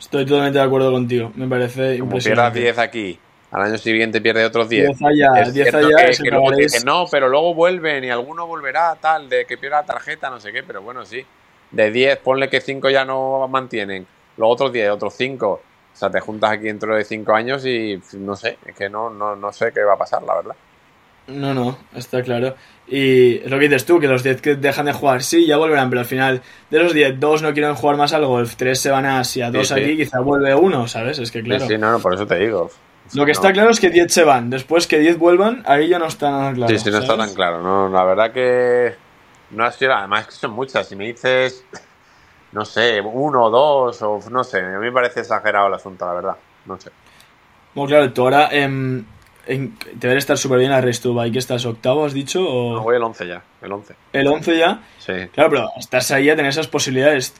Estoy totalmente de acuerdo contigo, me parece Como pierdas 10 aquí, al año siguiente pierde otros 10. 10 allá, es 10 cierto allá, que, que luego dicen, no, pero luego vuelven y alguno volverá, tal, de que pierda la tarjeta, no sé qué, pero bueno, sí. De 10, ponle que 5 ya no mantienen, los otros 10, otros 5. O sea, te juntas aquí dentro de 5 años y no sé, es que no, no, no sé qué va a pasar, la verdad. No, no, está claro. Y es lo que dices tú, que los 10 que dejan de jugar, sí, ya volverán, pero al final de los 10, dos no quieren jugar más al golf, tres se van a Asia, dos sí. aquí, quizá vuelve uno, ¿sabes? Es que claro. Sí, sí, no, no, por eso te digo. Lo que No. está claro es que 10 se van, después que 10 vuelvan, ahí ya no está nada claro. Sí, sí, no está tan claro. No, la verdad que no ha sido. Además, que son muchas. Si me dices, no sé, uno o dos, o no sé, a mí me parece exagerado el asunto, la verdad. No sé. Bueno, claro, tú ahora em, en- te debe estar súper bien la to Dubai, que estás octavo, has dicho, o No, voy el 11 ya, el 11. el 11 ya. Sí. Claro, pero estás ahí a tener esas posibilidades.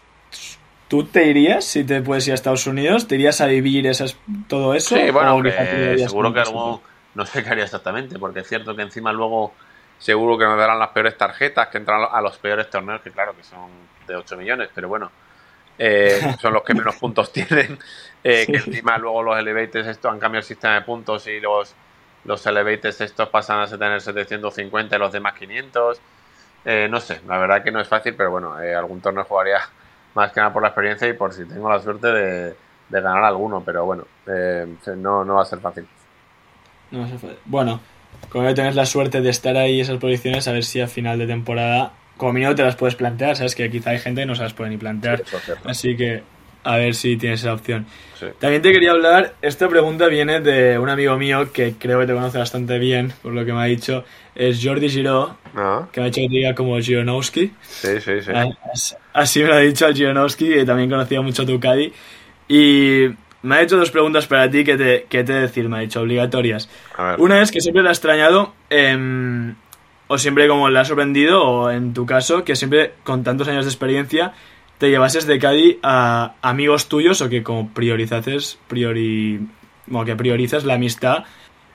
¿Tú te irías si te puedes ir a Estados Unidos? ¿Te irías a vivir esas, todo eso? Sí, bueno, ¿O quizá te que irías seguro que algo. No sé qué haría exactamente, porque es cierto que encima luego seguro que nos darán las peores tarjetas, que entran a los peores torneos, que claro que son de 8 millones, pero bueno, eh, son los que menos puntos tienen. eh, Que encima luego los elevators estos han cambiado el sistema de puntos y los, los elevators estos pasan a tener 750 y los demás 500. Eh, no sé, la verdad que no es fácil, pero bueno, algún torneo jugaría más que nada por la experiencia y por si tengo la suerte de, de ganar alguno, pero bueno, no, no va a ser fácil. No sé, fue- Bueno, como ya tienes la suerte de estar ahí esas posiciones, a ver si a final de temporada, como mínimo te las puedes plantear, sabes que quizá hay gente que no se las puede ni plantear. Es cierto. Así que a ver si tienes esa opción. Sí. También te quería hablar, esta pregunta viene de un amigo mío que creo que te conoce bastante bien, por lo que me ha dicho, es Jordi Giró, ¿No? que me ha hecho que te diga como Gironowski. Sí, sí, sí. As- Así me lo ha dicho el Gironowski, que también conocía mucho a Caddy. Y me ha hecho dos preguntas para ti que te, que te decir, me ha dicho, obligatorias. A ver. Una es que siempre le ha extrañado, em, o siempre como le ha sorprendido, o en tu caso, que siempre con tantos años de experiencia te llevases de Caddy a amigos tuyos o que como priorizases, priori, bueno, que priorizas la amistad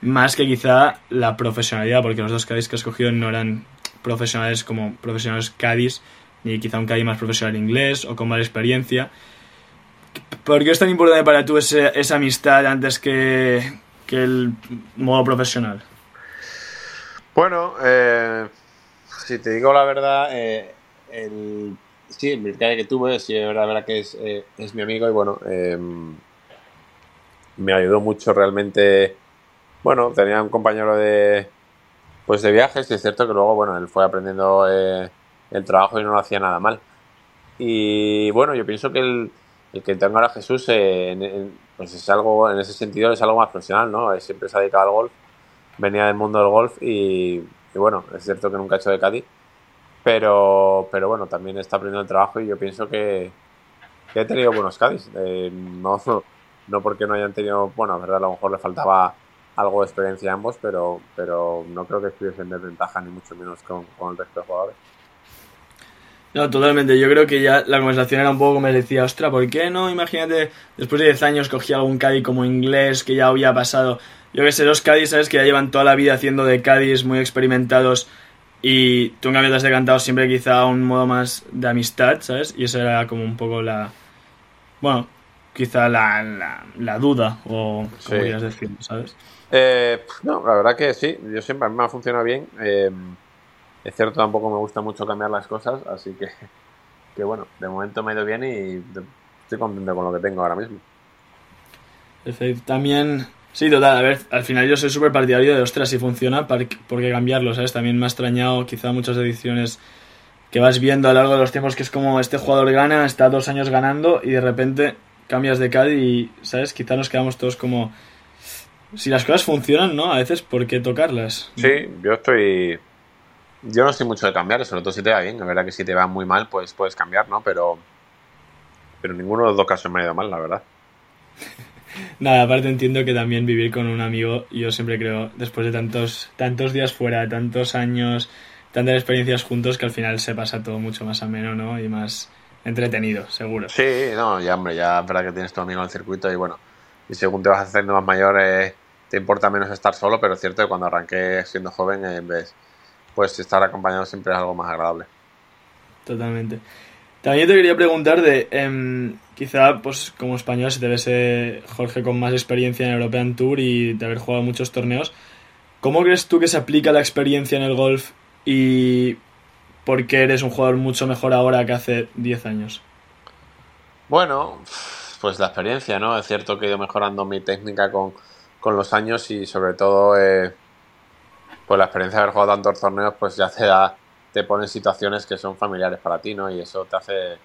más que quizá la profesionalidad, porque los dos Caddies que has escogido no eran profesionales como profesionales Caddies, ni quizá un Caddy más profesional inglés o con más experiencia. ¿Por qué es tan importante para tú esa amistad antes que, que el modo profesional? Bueno, eh, si te digo la verdad, eh, el, sí, el militario que tuve, sí, es verdad, la verdad que es, eh, es mi amigo y bueno, eh, me ayudó mucho realmente. Bueno, tenía un compañero de pues de viajes y es cierto que luego, bueno, él fue aprendiendo eh, el trabajo y no lo hacía nada mal. Y bueno, yo pienso que el, el que tenga ahora Jesús, eh, en- en- pues es algo, en ese sentido, es algo más profesional, ¿no? Siempre se ha dedicado al golf venía del mundo del golf y, bueno, es cierto que nunca ha hecho de Cádiz, pero, pero bueno, también está aprendiendo el trabajo y yo pienso que, he tenido buenos Cádiz. Eh, no, no porque no hayan tenido, bueno, es verdad, a lo mejor le faltaba algo de experiencia a ambos, pero, pero no creo que estuviesen de ventaja ni mucho menos con, con el resto de jugadores. No, totalmente. Yo creo que ya la conversación era un poco como decía, ostra, ¿por qué no? Imagínate, después de 10 años cogí algún Cádiz como inglés que ya había pasado. Yo que sé, los Cádiz, ¿sabes? Que ya llevan toda la vida haciendo de Cádiz muy experimentados y tú en cambio te has decantado siempre quizá a un modo más de amistad, ¿sabes? Y eso era como un poco la... Bueno, quizá la, la, la duda o como Sí. quieras decir, ¿sabes? Eh, no, la verdad que sí, yo siempre a mí me ha funcionado bien. Eh, es cierto, tampoco me gusta mucho cambiar las cosas, así que, que bueno, de momento me ha ido bien y estoy contento con lo que tengo ahora mismo. Perfecto. También, sí, total, a ver, al final yo soy súper partidario de, ostras, si funciona, ¿por qué por qué cambiarlo? ¿Sabes? También me ha extrañado quizá muchas ediciones que vas viendo a lo largo de los tiempos que es como este jugador gana, está dos años ganando y de repente cambias de CAD y, ¿sabes? Quizá nos quedamos todos como... Si las cosas funcionan, ¿no? A veces, ¿por qué tocarlas? Sí, yo estoy... Yo no estoy mucho de cambiar, sobre todo si te va bien. La verdad que si te va muy mal, pues puedes cambiar, ¿no? Pero... Pero ninguno de los dos casos me ha ido mal, la verdad. Nada, aparte entiendo que también vivir con un amigo, yo siempre creo, después de tantos, tantos días fuera, tantos años, tantas experiencias juntos, que al final se pasa todo mucho más ameno, ¿no? Y más entretenido, seguro. Sí, no, ya hombre, ya es verdad que tienes tu amigo en el circuito y bueno, y según te vas haciendo más mayor, eh, te importa menos estar solo, pero es cierto que cuando arranqué siendo joven, en vez, pues estar acompañado siempre es algo más agradable. Totalmente. También te quería preguntar de, em, quizá, pues como español, si te ves, eh, Jorge, con más experiencia en European Tour y de haber jugado muchos torneos, ¿cómo crees tú que se aplica la experiencia en el golf y por qué eres un jugador mucho mejor ahora que hace 10 años? Bueno, pues la experiencia, ¿no? Es cierto que he ido mejorando mi técnica con, con los años y sobre todo, eh, pues la experiencia de haber jugado tantos torneos, pues ya te da te pone en situaciones que son familiares para ti, ¿no? Y eso te hace,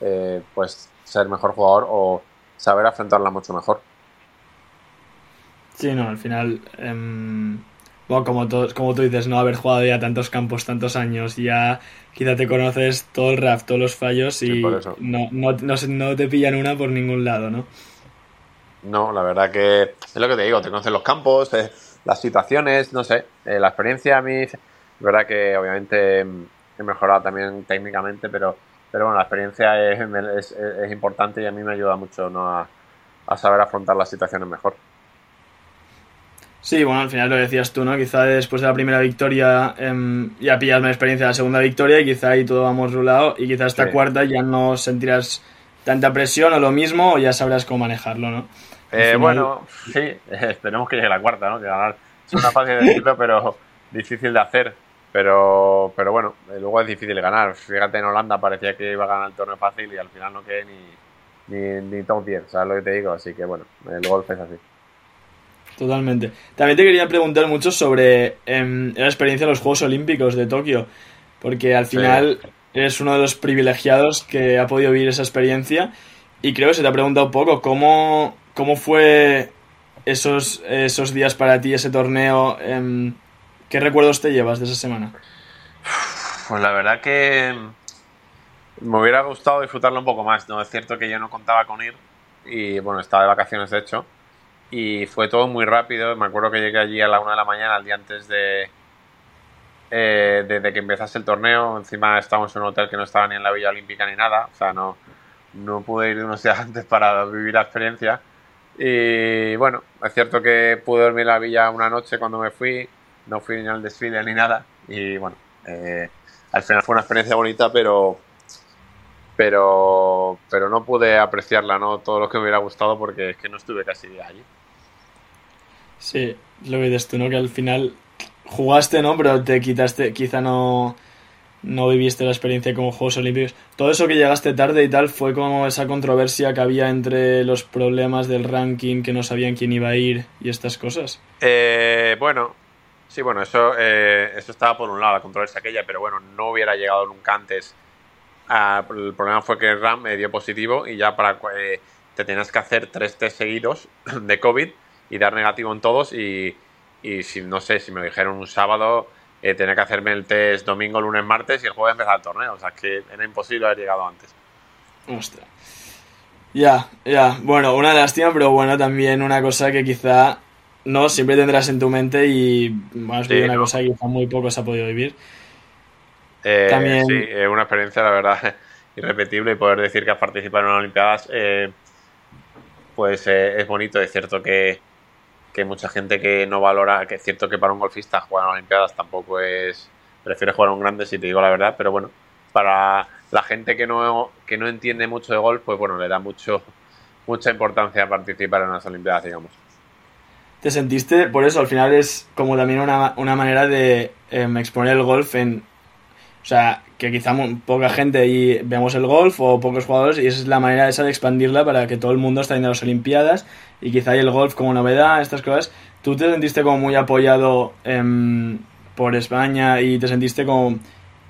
eh, pues, ser mejor jugador o saber afrontarla mucho mejor. Sí, no, al final, em, bueno, como, como tú dices, no haber jugado ya tantos campos, tantos años, ya quizá te conoces todo el RAF, todos los fallos y no, no, no, te pillan una por ningún lado, ¿no? No, la verdad que es lo que te digo, te conoces los campos, eh, las situaciones, no sé, eh, la experiencia a mí es verdad que obviamente he mejorado también técnicamente, pero, pero bueno, la experiencia es, es, importante y a mí me ayuda mucho ¿no? a, saber afrontar las situaciones mejor. Sí, bueno, al final lo decías tú, ¿no? Quizá después de la primera victoria em, ya pillas más experiencia de la segunda victoria y quizá ahí todo vamos rulado y quizá esta cuarta ya no sentirás tanta presión o lo mismo o ya sabrás cómo manejarlo, ¿no? Eh, bueno, sí, esperemos que llegue la cuarta, ¿no? Que ganar es una fácil de decirlo, pero difícil de hacer. Pero, pero bueno, eh, luego es difícil ganar. Fíjate, en Holanda parecía que iba a ganar el torneo fácil y al final no quedé ni, ni, ni top 10, ¿sabes lo que te digo? Así que bueno, el golf es así. Totalmente. También te quería preguntar mucho sobre em, la experiencia de los Juegos Olímpicos de Tokio, porque al final eres uno de los privilegiados que ha podido vivir esa experiencia y creo que se te ha preguntado un poco cómo, cómo fue esos, esos días para ti, ese torneo. Em, ¿Qué recuerdos te llevas de esa semana? Pues la verdad que me hubiera gustado disfrutarlo un poco más. No es cierto que yo no contaba con ir y bueno, estaba de vacaciones de hecho y fue todo muy rápido. Me acuerdo que llegué allí a la una de la mañana, el día antes de, eh, de, que empezase el torneo. Encima estábamos en un hotel que no estaba ni en la Villa Olímpica ni nada. O sea, no, no pude ir unos días antes para vivir la experiencia. Y bueno, es cierto que pude dormir en la villa una noche cuando me fui no fui ni al desfile ni nada. Y bueno, eh, al final fue una experiencia bonita, pero pero pero no pude apreciarla, ¿no? Todo lo que me hubiera gustado porque es que no estuve casi allí. Sí, lo que dices tú, ¿no? Que al final jugaste, ¿no? Pero te quitaste, quizá no, no viviste la experiencia como Juegos Olímpicos. Todo eso que llegaste tarde y tal fue como esa controversia que había entre los problemas del ranking, que no sabían quién iba a ir y estas cosas. Eh, bueno, Sí, bueno, eso, eh, eso estaba por un lado, la controversia aquella, pero bueno, no hubiera llegado nunca antes. el problema fue que RAM me dio positivo y ya para eh, te tenías que hacer tres test seguidos de COVID y dar negativo en todos y, y si no sé, si me lo dijeron un sábado, eh, tenía que hacerme el test domingo, lunes, martes y el jueves empezar el torneo. O sea, que era imposible haber llegado antes. Ostras. Ya, ya. Bueno, una lástima, pero bueno, también una cosa que quizá no, siempre tendrás en tu mente y más bien una cosa que quizá muy poco se ha podido vivir. Eh, También... Sí, es una experiencia, la verdad, irrepetible y poder decir que has participado en unas Olimpiadas, eh, pues eh, es bonito. Es cierto que, que mucha gente que no valora, que es cierto que para un golfista jugar en Olimpiadas tampoco es. Prefiere jugar a un grande, si te digo la verdad, pero bueno, para la gente que no, que no entiende mucho de golf, pues bueno, le da mucho mucha importancia participar en unas Olimpiadas, digamos te sentiste, por eso al final es como también una, manera de em, exponer el golf en... O sea, que quizá poca gente ahí veamos el golf o pocos jugadores y esa es la manera esa de expandirla para que todo el mundo esté en las Olimpiadas y quizá el golf como novedad, estas cosas. ¿Tú te sentiste como muy apoyado em, por España y te sentiste como,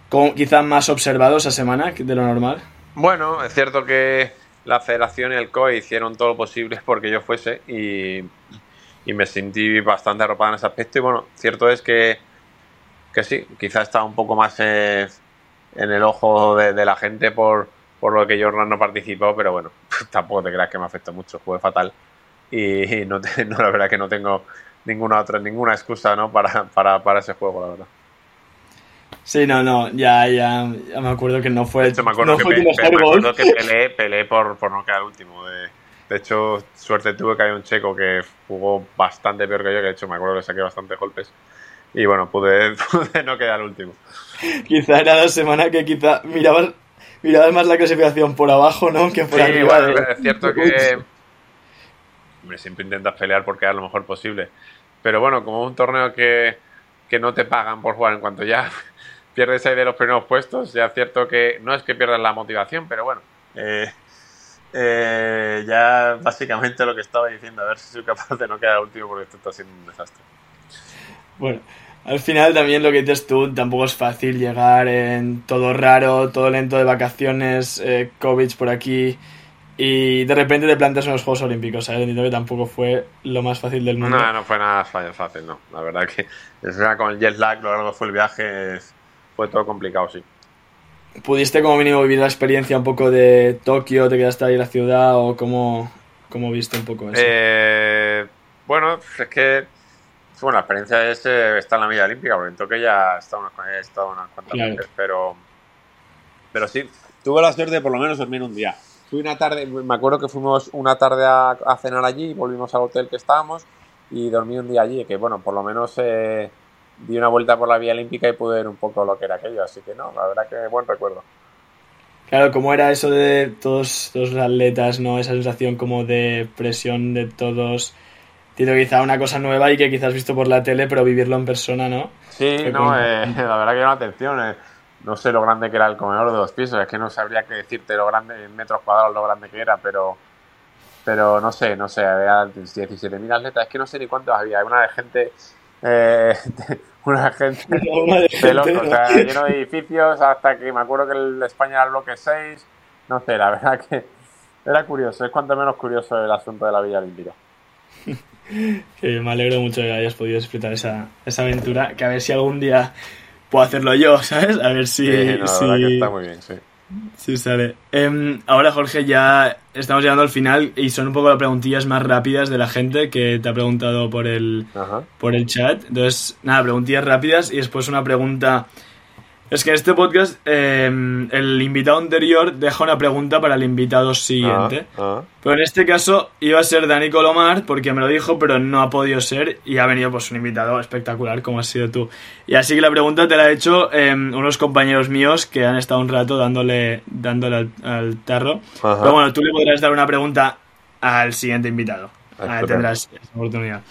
como quizá más observado esa semana de lo normal? Bueno, es cierto que la federación y el COE hicieron todo lo posible porque yo fuese y, y me sentí bastante arropado en ese aspecto. Y bueno, cierto es que, que sí, quizá estaba un poco más eh, en el ojo de, de, la gente por, por lo que Jordan no participó, pero bueno, tampoco te creas que me afectó mucho, jugué fatal y, y no, te, no, la verdad que no tengo ninguna otra, ninguna excusa ¿no? para, para, para ese juego, la verdad. Sí, no, no, ya, ya, ya me acuerdo que no fue. De hecho, me acuerdo no que, fue pe, me acuerdo que peleé, peleé por, por no quedar último. De, de hecho, suerte tuve que había un checo que jugó bastante peor que yo, que de hecho me acuerdo que saqué bastantes golpes. Y bueno, pude, pude no quedar último. Quizá era la semana que quizá mirabas, mirabas más la clasificación por abajo, ¿no? Que por Sí, arriba. bueno, de- es cierto que hombre, siempre intentas pelear por quedar lo mejor posible. Pero bueno, como es un torneo que, que no te pagan por jugar en cuanto ya pierdes ahí de los primeros puestos, ya es cierto que no es que pierdas la motivación, pero bueno, eh, eh, ya básicamente lo que estaba diciendo, a ver si soy capaz de no quedar último porque esto está siendo un desastre. Bueno, al final también lo que dices tú, tampoco es fácil llegar en todo raro, todo lento de vacaciones, eh, COVID por aquí, y de repente te plantas en los Juegos Olímpicos, ¿sabes? Entiendo que tampoco fue lo más fácil del mundo. No, no fue nada fácil, no. La verdad que con el jet lag, lo largo que fue el viaje, fue todo complicado, sí. ¿Pudiste como mínimo vivir la experiencia un poco de Tokio, te quedaste ahí en la ciudad o cómo, cómo viste un poco eso? Eh, bueno, es que bueno, la experiencia es eh, estar en la media olímpica, porque en Tokio ya he estado unas, he estado unas cuantas Claro. veces, pero, pero sí, tuve la suerte de por lo menos dormir un día. Fui una tarde, me acuerdo que fuimos una tarde a, a cenar allí, volvimos al hotel que estábamos y dormí un día allí, que bueno, por lo menos eh, di una vuelta por la vía olímpica y pude ver un poco lo que era aquello, así que no, la verdad que buen recuerdo. Claro, ¿cómo era eso de todos, todos los atletas, ¿no? Esa sensación como de presión de todos. Que quizá una cosa nueva y que quizás has visto por la tele, pero vivirlo en persona, ¿no? Sí, Fue no, como- eh, la verdad que llama atención. eh. No sé lo grande que era el comedor de dos pisos, es que no sabría qué decirte lo grande en metros cuadrados lo grande que era, pero pero no sé, no sé, había 17.000 atletas, es que no sé ni cuántos había, una de gente, eh, una gente Una de loco, o sea, lleno de edificios, hasta que me acuerdo que el España era el bloque 6, no sé, la verdad que era curioso, es cuanto menos curioso el asunto de la Villa Olímpica. Que me alegro mucho de que hayas podido disfrutar esa, esa aventura. Que a ver si algún día puedo hacerlo yo, ¿sabes? A ver si, Sí, no, si, que está muy bien, sí. si sale. Em, ahora, Jorge, ya estamos llegando al final y son un poco las preguntillas más rápidas de la gente que te ha preguntado por el, Ajá. por el chat. Entonces, nada, preguntillas rápidas y después una pregunta. Es que en este podcast eh, el invitado anterior deja una pregunta para el invitado siguiente. Ah, ah. Pero en este caso iba a ser Dani Colomar porque me lo dijo, pero no ha podido ser y ha venido pues un invitado espectacular como has sido tú. Y así que la pregunta te la he hecho eh, unos compañeros míos que han estado un rato dándole, dándole al, al tarro. Ajá. Pero bueno, tú le podrás dar una pregunta al siguiente invitado. Ah, tendrás esa oportunidad.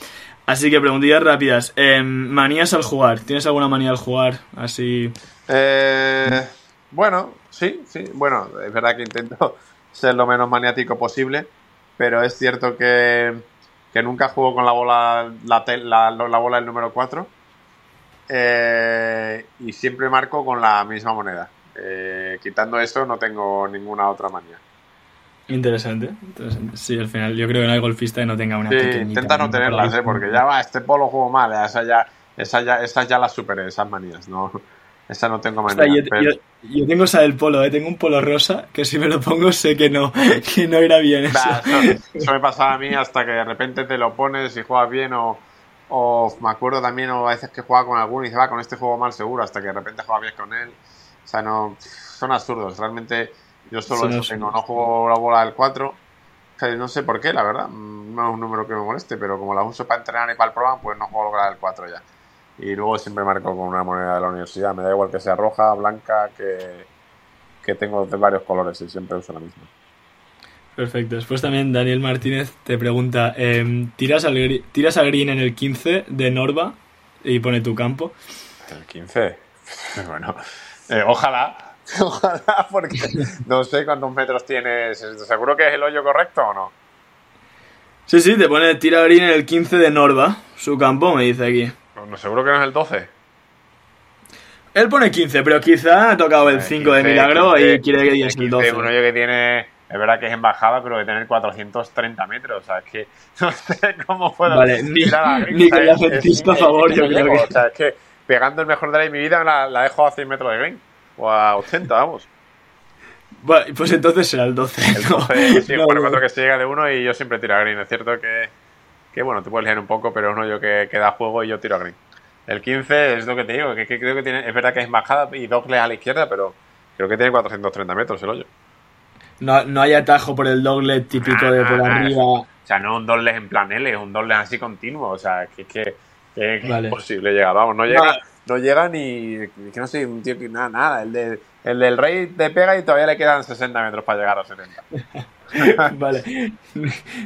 Así que preguntillas rápidas. Eh, manías al jugar. ¿Tienes alguna manía al jugar? Así. Eh, bueno, sí, sí. Bueno, es verdad que intento ser lo menos maniático posible, pero es cierto que, que nunca juego con la bola la, la, la bola del número 4 y siempre marco con la misma moneda. Eh, quitando eso, no tengo ninguna otra manía. Interesante, interesante. Sí, al final yo creo que no hay golfista que no tenga una Sí, intenta no tenerlas. ¿eh? porque ya va, este polo juego mal, eh, esa ya, esa ya, esas ya las superé, esas manías, no, esa no tengo manía. yo, pero- yo- yo tengo esa del polo, ¿eh? tengo un polo rosa que si me lo pongo sé que no, que no irá bien. eso. Bah, eso, eso me pasaba a mí hasta que de repente te lo pones y juegas bien o, o me acuerdo también o a veces que jugaba con alguno y dice, va, con este juego mal seguro hasta que de repente juegas bien con él. O sea, no, son absurdos. Realmente yo solo eso tengo, no juego la bola del 4. que No sé por qué, la verdad. No es un número que me moleste, pero como la uso para entrenar y para el programa, pues no juego la del 4 ya. Y luego siempre marco con una moneda de la universidad. Me da igual que sea roja, blanca, que, que tengo de varios colores y siempre uso la misma. Perfecto. Después también Daniel Martínez te pregunta, em, ¿tiras, al, ¿tiras al green en el 15 de Norva? Y pone tu campo. El 15. Bueno, eh, ojalá. Ojalá, porque no sé cuántos metros tienes. ¿Seguro que es el hoyo correcto o no? Sí, sí, te pone tira green en el 15 de Norva. Su campo, me dice aquí. No, no, seguro que no es el 12. Él pone 15, pero quizá ha tocado el Eh, 5 de 15, milagro 15, y quiere que digas el 15, 12. Un hoyo que tiene es verdad que es en bajada, pero de tener 430 metros. O sea, es que no sé cómo puedo vale, ni, ni que la a favor, yo creo que... O sea, es que pegando el mejor drive de mi vida la, la dejo a 100 metros de green. O a 80, vamos. Bueno, pues entonces será el 12. El 12, sí, no, bueno, que se llega de uno y yo siempre tiro a green. Es cierto que, que bueno, te puedes leer un poco, pero uno yo que, que da juego y yo tiro a green. El 15 es lo que te digo, que, creo que tiene, es verdad que es bajada y doble a la izquierda, pero creo que tiene 430 metros el hoyo. No, no hay atajo por el doble típico de por arriba. O sea, no un doble en plan L, es un doble así continuo. O sea, que, que, que es imposible llegar. Vamos, no llega, no. llega ni. Que no sé, un tío que nada, nada. El, de, el del rey te pega y todavía le quedan 60 metros para llegar a 70. vale.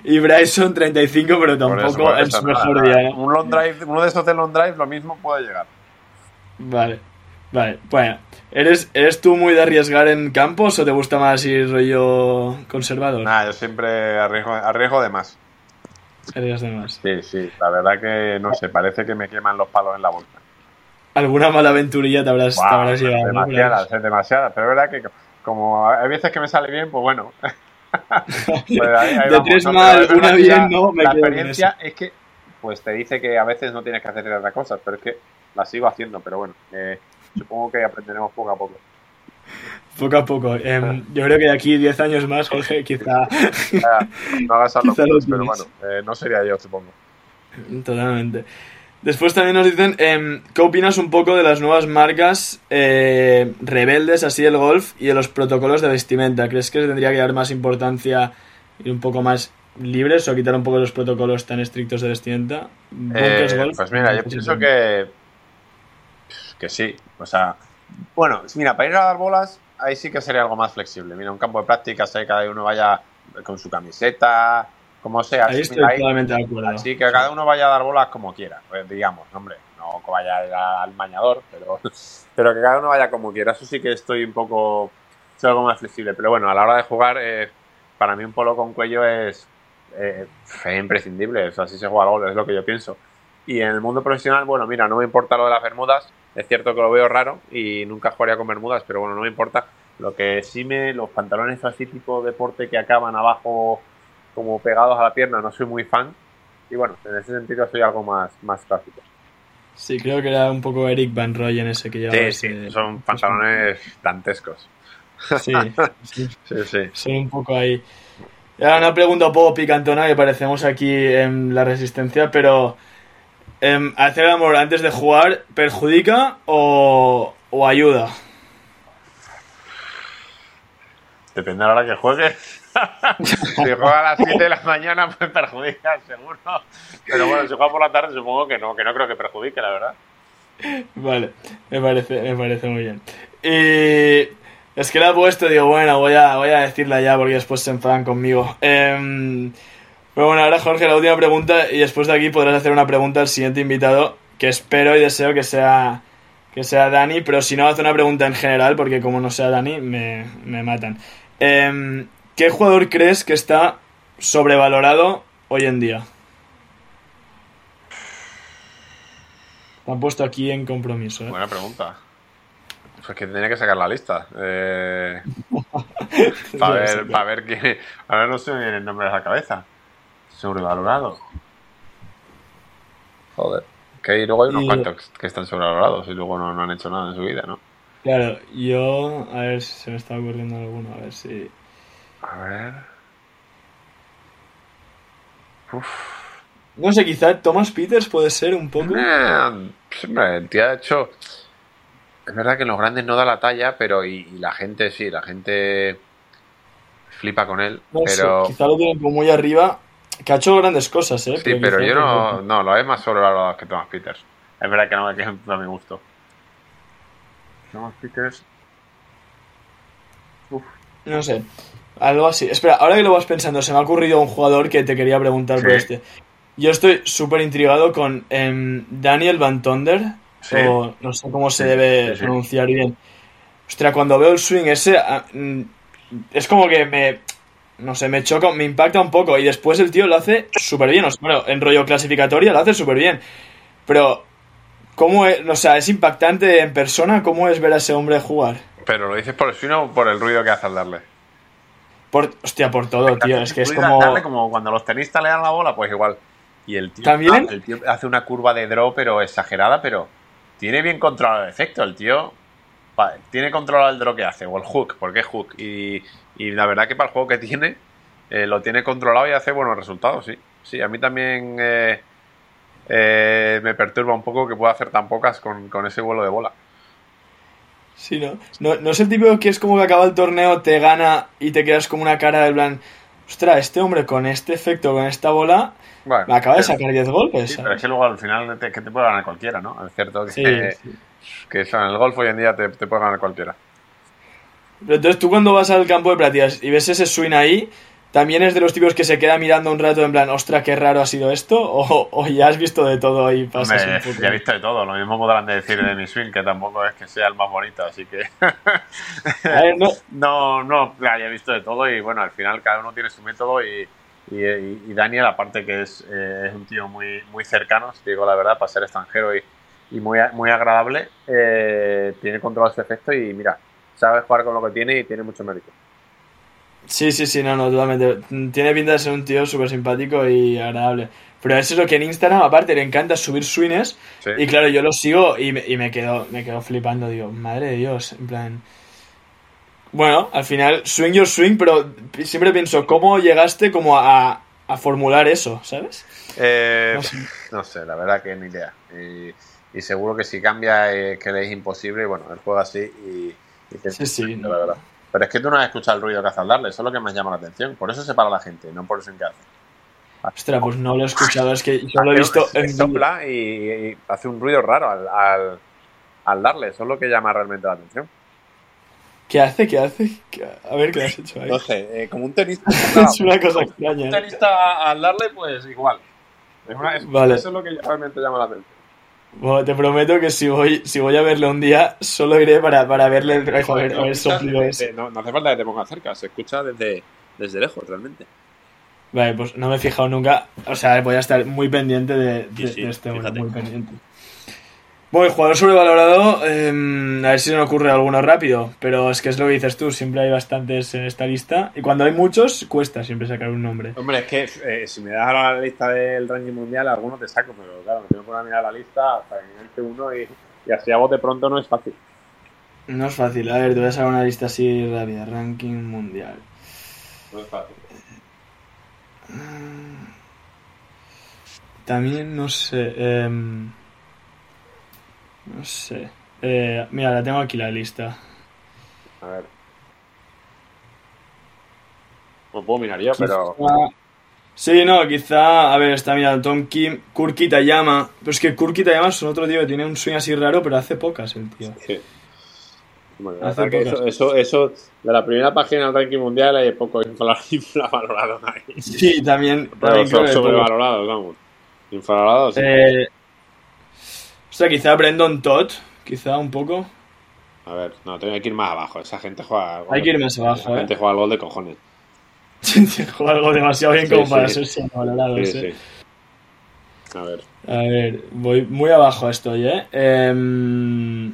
Y Bryson 35, pero tampoco es su mejor día. ¿eh? Un long drive, uno de esos de long drive, lo mismo puede llegar. Vale. Vale, bueno. ¿Eres, ¿Eres tú muy de arriesgar en campos o te gusta más ir rollo conservador? Nada, yo siempre arriesgo, arriesgo de más. Arriesgas de más. Sí, sí. La verdad que, no sé, parece que me queman los palos en la bolsa. Alguna mala aventurilla te habrás, llevado. Demasiadas, ¿no? demasiadas. Pero es verdad que como hay veces que me sale bien, pues bueno. pues de tres mal, una bien, no, me La experiencia es que, pues te dice que a veces no tienes que hacer otras cosas, pero es que la sigo haciendo, pero bueno. Eh, supongo que aprenderemos poco a poco. Poco a poco. Em, yo creo que de aquí 10 años más, Jorge, quizá. no hagas algo, pero bueno, eh, no sería yo, supongo. Totalmente. Después también nos dicen, eh, ¿qué opinas un poco de las nuevas marcas eh, rebeldes así del golf y de los protocolos de vestimenta? ¿Crees que tendría que dar más importancia y un poco más libres o quitar un poco los protocolos tan estrictos de vestimenta? Eh, pues mira, yo pienso que, que sí. O sea, bueno, mira, para ir a dar bolas, ahí sí que sería algo más flexible. Mira, un campo de prácticas, ahí cada uno vaya con su camiseta, como sea. Ahí estoy totalmente de acuerdo. Así que cada uno vaya a dar bolas como quiera, pues, digamos, hombre, no vaya al mañador, pero, pero que cada uno vaya como quiera. Eso sí que estoy un poco, soy algo más flexible. Pero bueno, a la hora de jugar, eh, para mí un polo con cuello es, eh, imprescindible. O sea, si se juega al gol, es lo que yo pienso. Y en el mundo profesional, bueno, mira, no me importa lo de las bermudas. Es cierto que lo veo raro y nunca jugaría con bermudas, pero bueno, no me importa. Lo que sí me. Los pantalones así tipo deporte que acaban abajo como pegados a la pierna, no soy muy fan. Y bueno, en ese sentido soy algo más, más clásico. Sí, creo que era un poco Eric Van Roy en ese que llevaba. Sí, sí, son pantalones dantescos. Sí, sí, sí, Son un poco ahí. Ahora una pregunta un poco picantona que parecemos aquí en la resistencia, pero em, ¿hacer el amor antes de jugar perjudica o, o ayuda? Depende la hora que juegues. si juega a las 7 de la mañana, pues perjudica, seguro. Pero bueno, si juega por la tarde, supongo que no, que no creo que perjudique, la verdad. Vale, me parece, me parece muy bien. Y es que la he puesto, digo, bueno, voy a, voy a decirla ya porque después se enfadan conmigo. Eh, pero bueno, ahora Jorge, la última pregunta y después de aquí podrás hacer una pregunta al siguiente invitado, que espero y deseo que sea que sea Dani, pero si no, hace una pregunta en general, porque como no sea Dani, me, me matan. Eh, ¿Qué jugador crees que está sobrevalorado hoy en día? Te han puesto aquí en compromiso. ¿eh? Buena pregunta. Pues que tendría que sacar la lista. Eh, para, ver, quién. A ver, no se me viene el nombre de la cabeza. Sobrevalorado. Joder. Que luego hay unos cuantos que están sobrevalorados y luego no, no, han hecho nada en su vida, ¿no? Claro, yo. A ver si se me está ocurriendo alguno, a ver si. A ver. Uf. No sé, quizá Thomas Peters puede ser un poco. Eh, el tío ha hecho. Es verdad que en los grandes no da la talla, pero y, la gente sí, la gente flipa con él. pero quizá lo tienen como muy arriba, que ha hecho grandes cosas, ¿eh? Sí, pero, yo no, no, lo es más sobrevalorado que Thomas Peters. Es verdad que no me queda a mi gusto. Thomas Peters. Uf. No sé. Algo así. Espera, ahora que lo vas pensando, se me ha ocurrido un jugador que te quería preguntar por este. Yo estoy súper intrigado con em, Daniel Van Tonder, o no sé cómo se debe pronunciar bien. Ostras, cuando veo el swing ese, ah, mm, es como que me, no sé, me choca, me impacta un poco. Y después el tío lo hace súper bien. O sea, bueno, en rollo clasificatoria lo hace súper bien. Pero, ¿cómo es? O sea, es impactante en persona. ¿Cómo es ver a ese hombre jugar? ¿Pero lo dices por el swing o por el ruido que hace al darle? Por, hostia, por todo, tío. Es que es como. darle como cuando los tenistas le dan la bola, pues igual. Y el tío, ¿También? el tío hace una curva de draw, pero exagerada, pero tiene bien controlado el efecto. El tío tiene controlado el draw que hace, o el hook, porque es hook. Y, y la verdad que para el juego que tiene, eh, lo tiene controlado y hace buenos resultados, sí. Sí, a mí también eh, eh, me perturba un poco que pueda hacer tan pocas con, con ese vuelo de bola. Sí, ¿no? ¿no? No es el típico que es como que acaba el torneo, te gana y te quedas como una cara de plan. Ostras, este hombre con este efecto, con esta bola, Bueno, me acaba de sacar 10 golpes. sí, pero es que luego al final te, que te puede ganar cualquiera, ¿no? Es cierto que, Sí, sí. que eso en el golf hoy en día te, te puede ganar cualquiera. Pero entonces tú cuando vas al campo de platillas y ves ese swing ahí, ¿también es de los tipos que se queda mirando un rato en plan, ostra, qué raro ha sido esto? ¿O, o ya has visto de todo y pasas Hombre, un ya he visto de todo. Lo mismo podrán decir de mi swing, que tampoco es que sea el más bonito, así que. Ver, no, no, no, ya he visto de todo y bueno, al final cada uno tiene su método y, y, y- y Daniel, aparte que es, eh, es un tío muy, muy cercano, si te digo la verdad, para ser extranjero y, y muy, muy agradable, eh, tiene controlado ese efecto y mira, sabe jugar con lo que tiene y tiene mucho mérito. Sí, sí, sí, no, no, totalmente. Tiene pinta de ser un tío súper simpático y agradable. Pero eso es lo que en Instagram, aparte, le encanta subir swings. Sí. Y claro, yo lo sigo y me, y me quedo me quedo flipando. Digo, madre de Dios, en plan... Bueno, al final, swing your swing, pero siempre pienso, ¿cómo llegaste como a, a formular eso, ¿sabes? Eh, No sé. no sé, la verdad que ni idea. Y, y seguro que si cambia, eh, que le es imposible. Y bueno, él juega así y, Sí, sí, no. la verdad. Pero es que tú no has escuchado el ruido que hace al darle, eso es lo que me llama la atención. Por eso se para la gente, no por eso en que hace. Ostras, pues no lo he escuchado, es que yo lo he visto en... sopla y, y hace un ruido raro al, al, al darle, eso es lo que llama realmente la atención. ¿Qué hace? ¿Qué hace? ¿Qué- A ver, ¿qué has hecho ahí? No sé, eh, como un tenista. es una cosa extraña. un ¿eh? tenista al darle, pues igual. Es una- es- Vale. Eso es lo que realmente llama la atención. Bueno, te prometo que si voy, si voy a verle un día, solo iré para, para verle el soplido ese. no, no hace falta que te pongas cerca, se escucha desde, desde lejos realmente. Vale, pues no me he fijado nunca. O sea, voy a estar muy pendiente de, de- Sí, sí, de este muy pendiente. Bueno, el jugador sobrevalorado, eh, a ver si se me ocurre alguno rápido, pero es que es lo que dices tú, siempre hay bastantes en esta lista, y cuando hay muchos, cuesta siempre sacar un nombre. Hombre, es que eh, si me das ahora la lista del ranking mundial, algunos te saco, pero claro, me tengo que poner a mirar la lista hasta que me entre uno y, y así a bote pronto no es fácil. No es fácil, a ver, te voy a sacar una lista así rápida, ranking mundial. No es fácil. También, no sé. em, no sé. Eh, mira, la tengo aquí la lista. A ver. No puedo mirar yo, pero. Sí, no, quizá. A ver, está mirando Tom Kim, Kurt Kitayama. Pero es que Kurt Kitayama es otro tío que tiene un swing así raro, pero hace pocas el tío. Sí. Bueno, la Hace verdad que pocas. eso, eso, eso, de la primera página del ranking mundial hay poco infravalorado ahí. Sí, también. Pero también sobrevalorados, vamos. Infravalorados. sí. Eh, sea, quizá Brandon Todd, quizá un poco. A ver, no, tengo que ir más abajo. Esa gente juega. al gol Hay que ir más abajo, Esa gente eh. juega al gol de cojones. Juega algo demasiado bien Sí, como para ser. Sí, sí. sí. A ver. A ver, voy muy abajo estoy, ¿eh? eh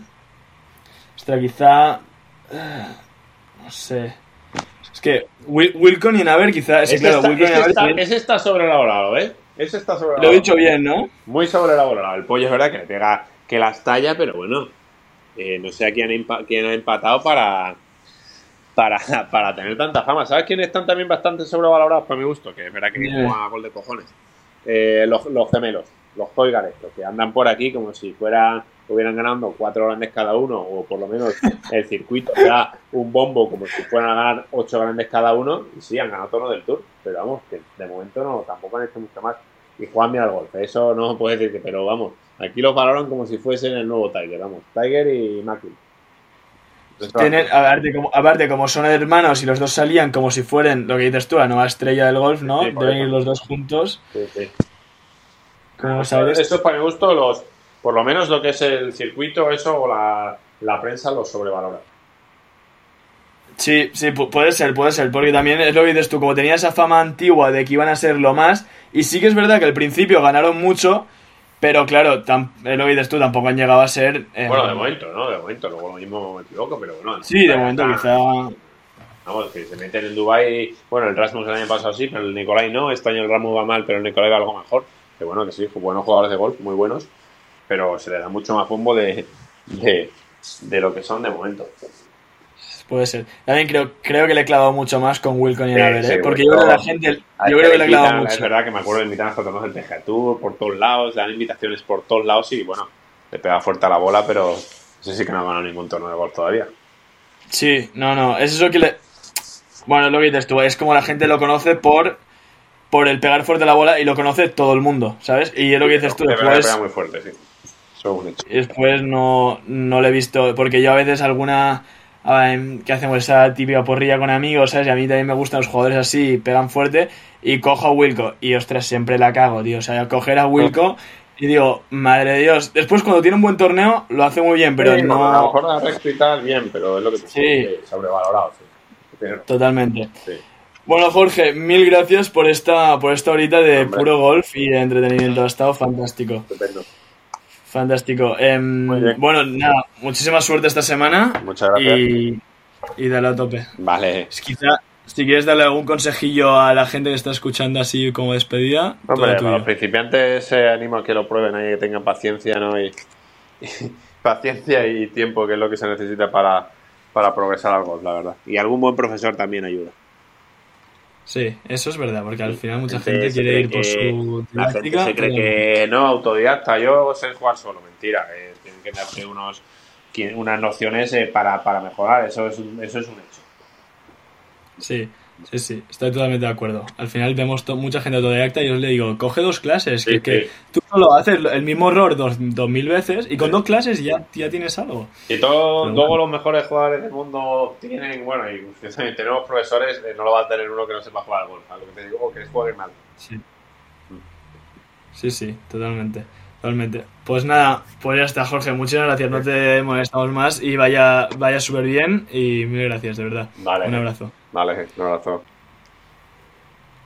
ostras, quizá... eh, No sé. Es que Wil- Wilcon y Naver quizá... Sí, Ese claro, está, Wilcon y Naver está- también- ese está sobrevalorado, ¿eh? Ese está sobrevalorado. Lo he dicho bien, ¿no? Muy sobrevalorado. El pollo es verdad que le pega que las talla, pero bueno. eh, no sé a quién empa- quién ha empatado para, para, para tener tanta fama. ¿Sabes quiénes están también bastante sobrevalorados para mi gusto? Que es verdad que juegan a gol de cojones. Eh, los, los gemelos, los Hoygar estos, que andan por aquí como si fueran, hubieran ganando cuatro grandes cada uno, o por lo menos el circuito da un bombo como si fueran a ganar ocho grandes cada uno, y sí, han ganado tono del Tour, pero vamos, que de momento no, tampoco han hecho mucho más. Y juegan bien al golf, eso no puedes decir, pero vamos, aquí los valoran como si fuesen el nuevo Tiger, vamos, Tiger y Macklin. Tienen, aparte, como, aparte, como son hermanos y los dos salían como si fueran, lo que dices tú, la nueva estrella del golf, ¿no? Sí, Deben ir los dos juntos. Sí, sí. Eso es para mi gusto, los, por lo menos lo que es el circuito, eso o la, la prensa los sobrevalora. Sí, sí, pu- puede ser, puede ser, porque también es lo que dices tú, como tenía esa fama antigua de que iban a ser lo más, y sí que es verdad que al principio ganaron mucho, pero claro, es lo que dices tú, tampoco han llegado a ser... eh, Bueno, de momento, ¿no? De momento, luego lo mismo me equivoco, pero bueno. Sí, de momento quizá... Vamos, que se meten en Dubai Bueno, el Rasmus el año pasado sí, pero el Nicolai no. Este año el Rasmus va mal, pero el Nicolai va algo mejor. Que bueno, que sí, buenos jugadores de golf, muy buenos. Pero se le da mucho más bombo de, de, de lo que son de momento. Puede ser. También creo, creo que le he clavado mucho más con Wilcon y Naver, ¿eh? porque yo creo que la gente. Yo creo que le he clavado mucho. Es verdad que me acuerdo de invitar a torneos del Tour por todos lados, dan invitaciones por todos lados y bueno, le pega fuerte a la bola, pero ese sí que no ha ganado ningún torneo de golf todavía. Sí, no, no. Es eso que le. Bueno, es lo que dices tú, es como la gente lo conoce por por el pegar fuerte la bola y lo conoce todo el mundo, ¿sabes? Y es lo que dices tú, después... Pega muy fuerte, sí. Después no, no lo he visto, porque yo a veces alguna que hacemos esa típica porrilla con amigos, ¿sabes? Y a mí también me gustan los jugadores así, pegan fuerte, y cojo a Wilco, y ostras, siempre la cago, tío. O sea, coger a Wilco y digo, madre de Dios. Después, cuando tiene un buen torneo, lo hace muy bien, pero no. A lo mejor la recta y tal, bien, pero es lo que te sí. sobrevalorado, sí. Totalmente. Bueno, Jorge, mil gracias por esta, por esta horita de puro golf y de entretenimiento. Ha estado fantástico. Estupendo. Fantástico. Em, bueno, nada, muchísima suerte esta semana. Muchas gracias. Y, y dale a tope. Vale. quizá, si quieres darle algún consejillo a la gente que está escuchando así como despedida. Hombre, para los principiantes eh, animo a que lo prueben ahí, que tengan paciencia, ¿no? Y, paciencia y tiempo, que es lo que se necesita para, para progresar algo, la verdad. Y algún buen profesor también ayuda. Sí, eso es verdad, porque al final mucha gente quiere ir por su La gente se cree que no, autodidacta, yo sé jugar solo, mentira, eh, tienen que darte unos, unas nociones eh, para, para mejorar, eso es, eso es un hecho. Sí, Sí, sí, estoy totalmente de acuerdo. Al final vemos mucha gente autodidacta y yo le digo, coge dos clases, que, tú solo haces el mismo error dos, mil veces y con dos clases ya, ya tienes algo. Y todo, todos los mejores jugadores del mundo tienen, bueno, y tenemos profesores, eh, no lo va a tener uno que no sepa jugar al golf, lo que te digo, que es juegue mal. Sí. Sí, sí, totalmente. Totalmente. Pues nada, pues ya está, Jorge. Muchas gracias. No te molestamos más y vaya, vaya súper bien. Y mil gracias, de verdad. Vale. Un abrazo. Vale, un abrazo.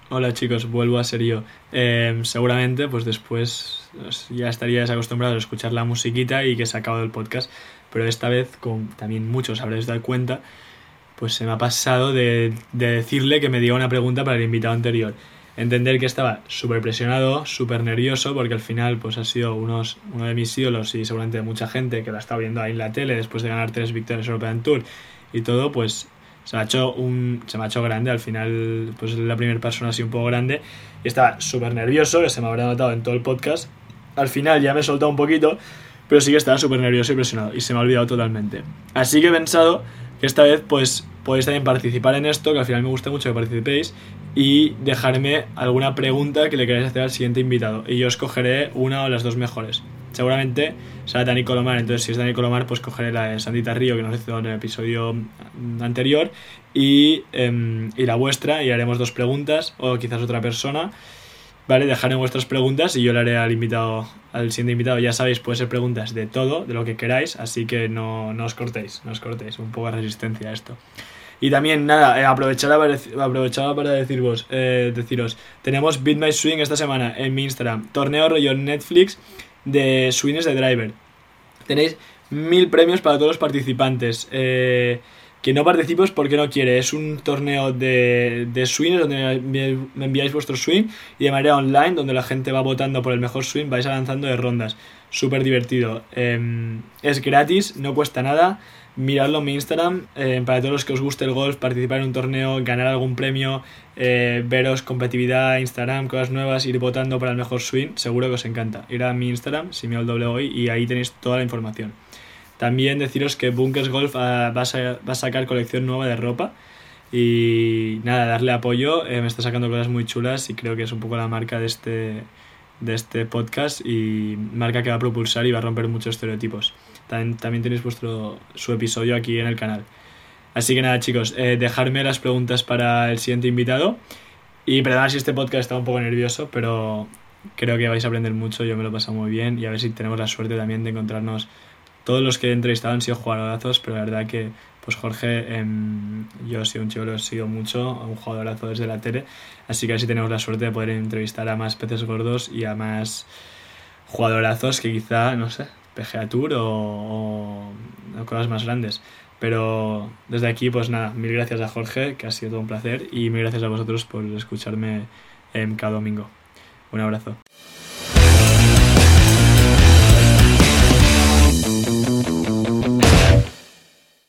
Hola chicos, vuelvo a ser yo. Eh, seguramente, pues después ya estaríais acostumbrados a escuchar la musiquita y que se ha acabado el podcast. Pero esta vez, como también muchos habréis dado cuenta, pues se me ha pasado de, de decirle que me diga una pregunta para el invitado anterior entender que estaba súper presionado, súper nervioso, porque al final pues ha sido unos, uno de mis ídolos y seguramente mucha gente que la está viendo ahí en la tele después de ganar tres victorias European Tour y todo, pues se me ha hecho, un, se me ha hecho grande, al final pues la primera persona así un poco grande y estaba súper nervioso, que se me habrá notado en todo el podcast. Al final ya me he soltado un poquito, pero sí que estaba súper nervioso y presionado y se me ha olvidado totalmente. Así que he pensado que esta vez pues podéis también participar en esto, que al final me gusta mucho que participéis y dejarme alguna pregunta que le queráis hacer al siguiente invitado. Y yo escogeré una o las dos mejores. Seguramente será Dani Colomar, entonces si es Dani Colomar, pues cogeré la de Sandita Río que nos hizo en el episodio anterior y, em, y la vuestra y haremos dos preguntas o quizás otra persona. Vale, dejaré vuestras preguntas y yo le haré al invitado, al siguiente invitado. Ya sabéis, puede ser preguntas de todo, de lo que queráis, así que no, no os cortéis, no os cortéis, un poco de resistencia a esto. Y también, nada, eh, aprovechar, para, deciros, eh, deciros, tenemos Beat Swing esta semana en mi Instagram, torneo rollo Netflix de swings de driver. Tenéis mil premios para todos los participantes. Eh, no participe porque no quiere. Es un torneo de, de swings donde me enviáis vuestro swing y de manera online donde la gente va votando por el mejor swing, vais avanzando de rondas. Súper divertido. Em, es gratis, no cuesta nada miradlo en mi Instagram. Eh, para todos los que os guste el golf, participar en un torneo, ganar algún premio, eh, veros competitividad, Instagram, cosas nuevas, ir votando para el mejor swing, seguro que os encanta. Ir a mi Instagram, hoy y ahí tenéis toda la información. También deciros que Bunkers Golf ah, va, a, sacar colección nueva de ropa. Y nada, darle apoyo. Eh, me está sacando cosas muy chulas y creo que es un poco la marca de este, de este podcast y marca que va a propulsar y va a romper muchos estereotipos. También, tenéis vuestro, su episodio aquí en el canal. Así que nada, chicos, eh, dejarme las preguntas para el siguiente invitado. Y perdonad si este podcast está un poco nervioso, pero creo que vais a aprender mucho. Yo me lo he pasado muy bien y a ver si tenemos la suerte también de encontrarnos. Todos los que he entrevistado han sido jugadorazos, pero la verdad que, pues Jorge, em, yo he sido un chico, lo he sido mucho, un jugadorazo desde la tele. Así que a ver si tenemos la suerte de poder entrevistar a más peces gordos y a más jugadorazos que quizá, no sé, PGA Tour o, cosas más grandes. Pero desde aquí, pues nada, mil gracias a Jorge, que ha sido todo un placer, y mil gracias a vosotros por escucharme cada domingo. Un abrazo.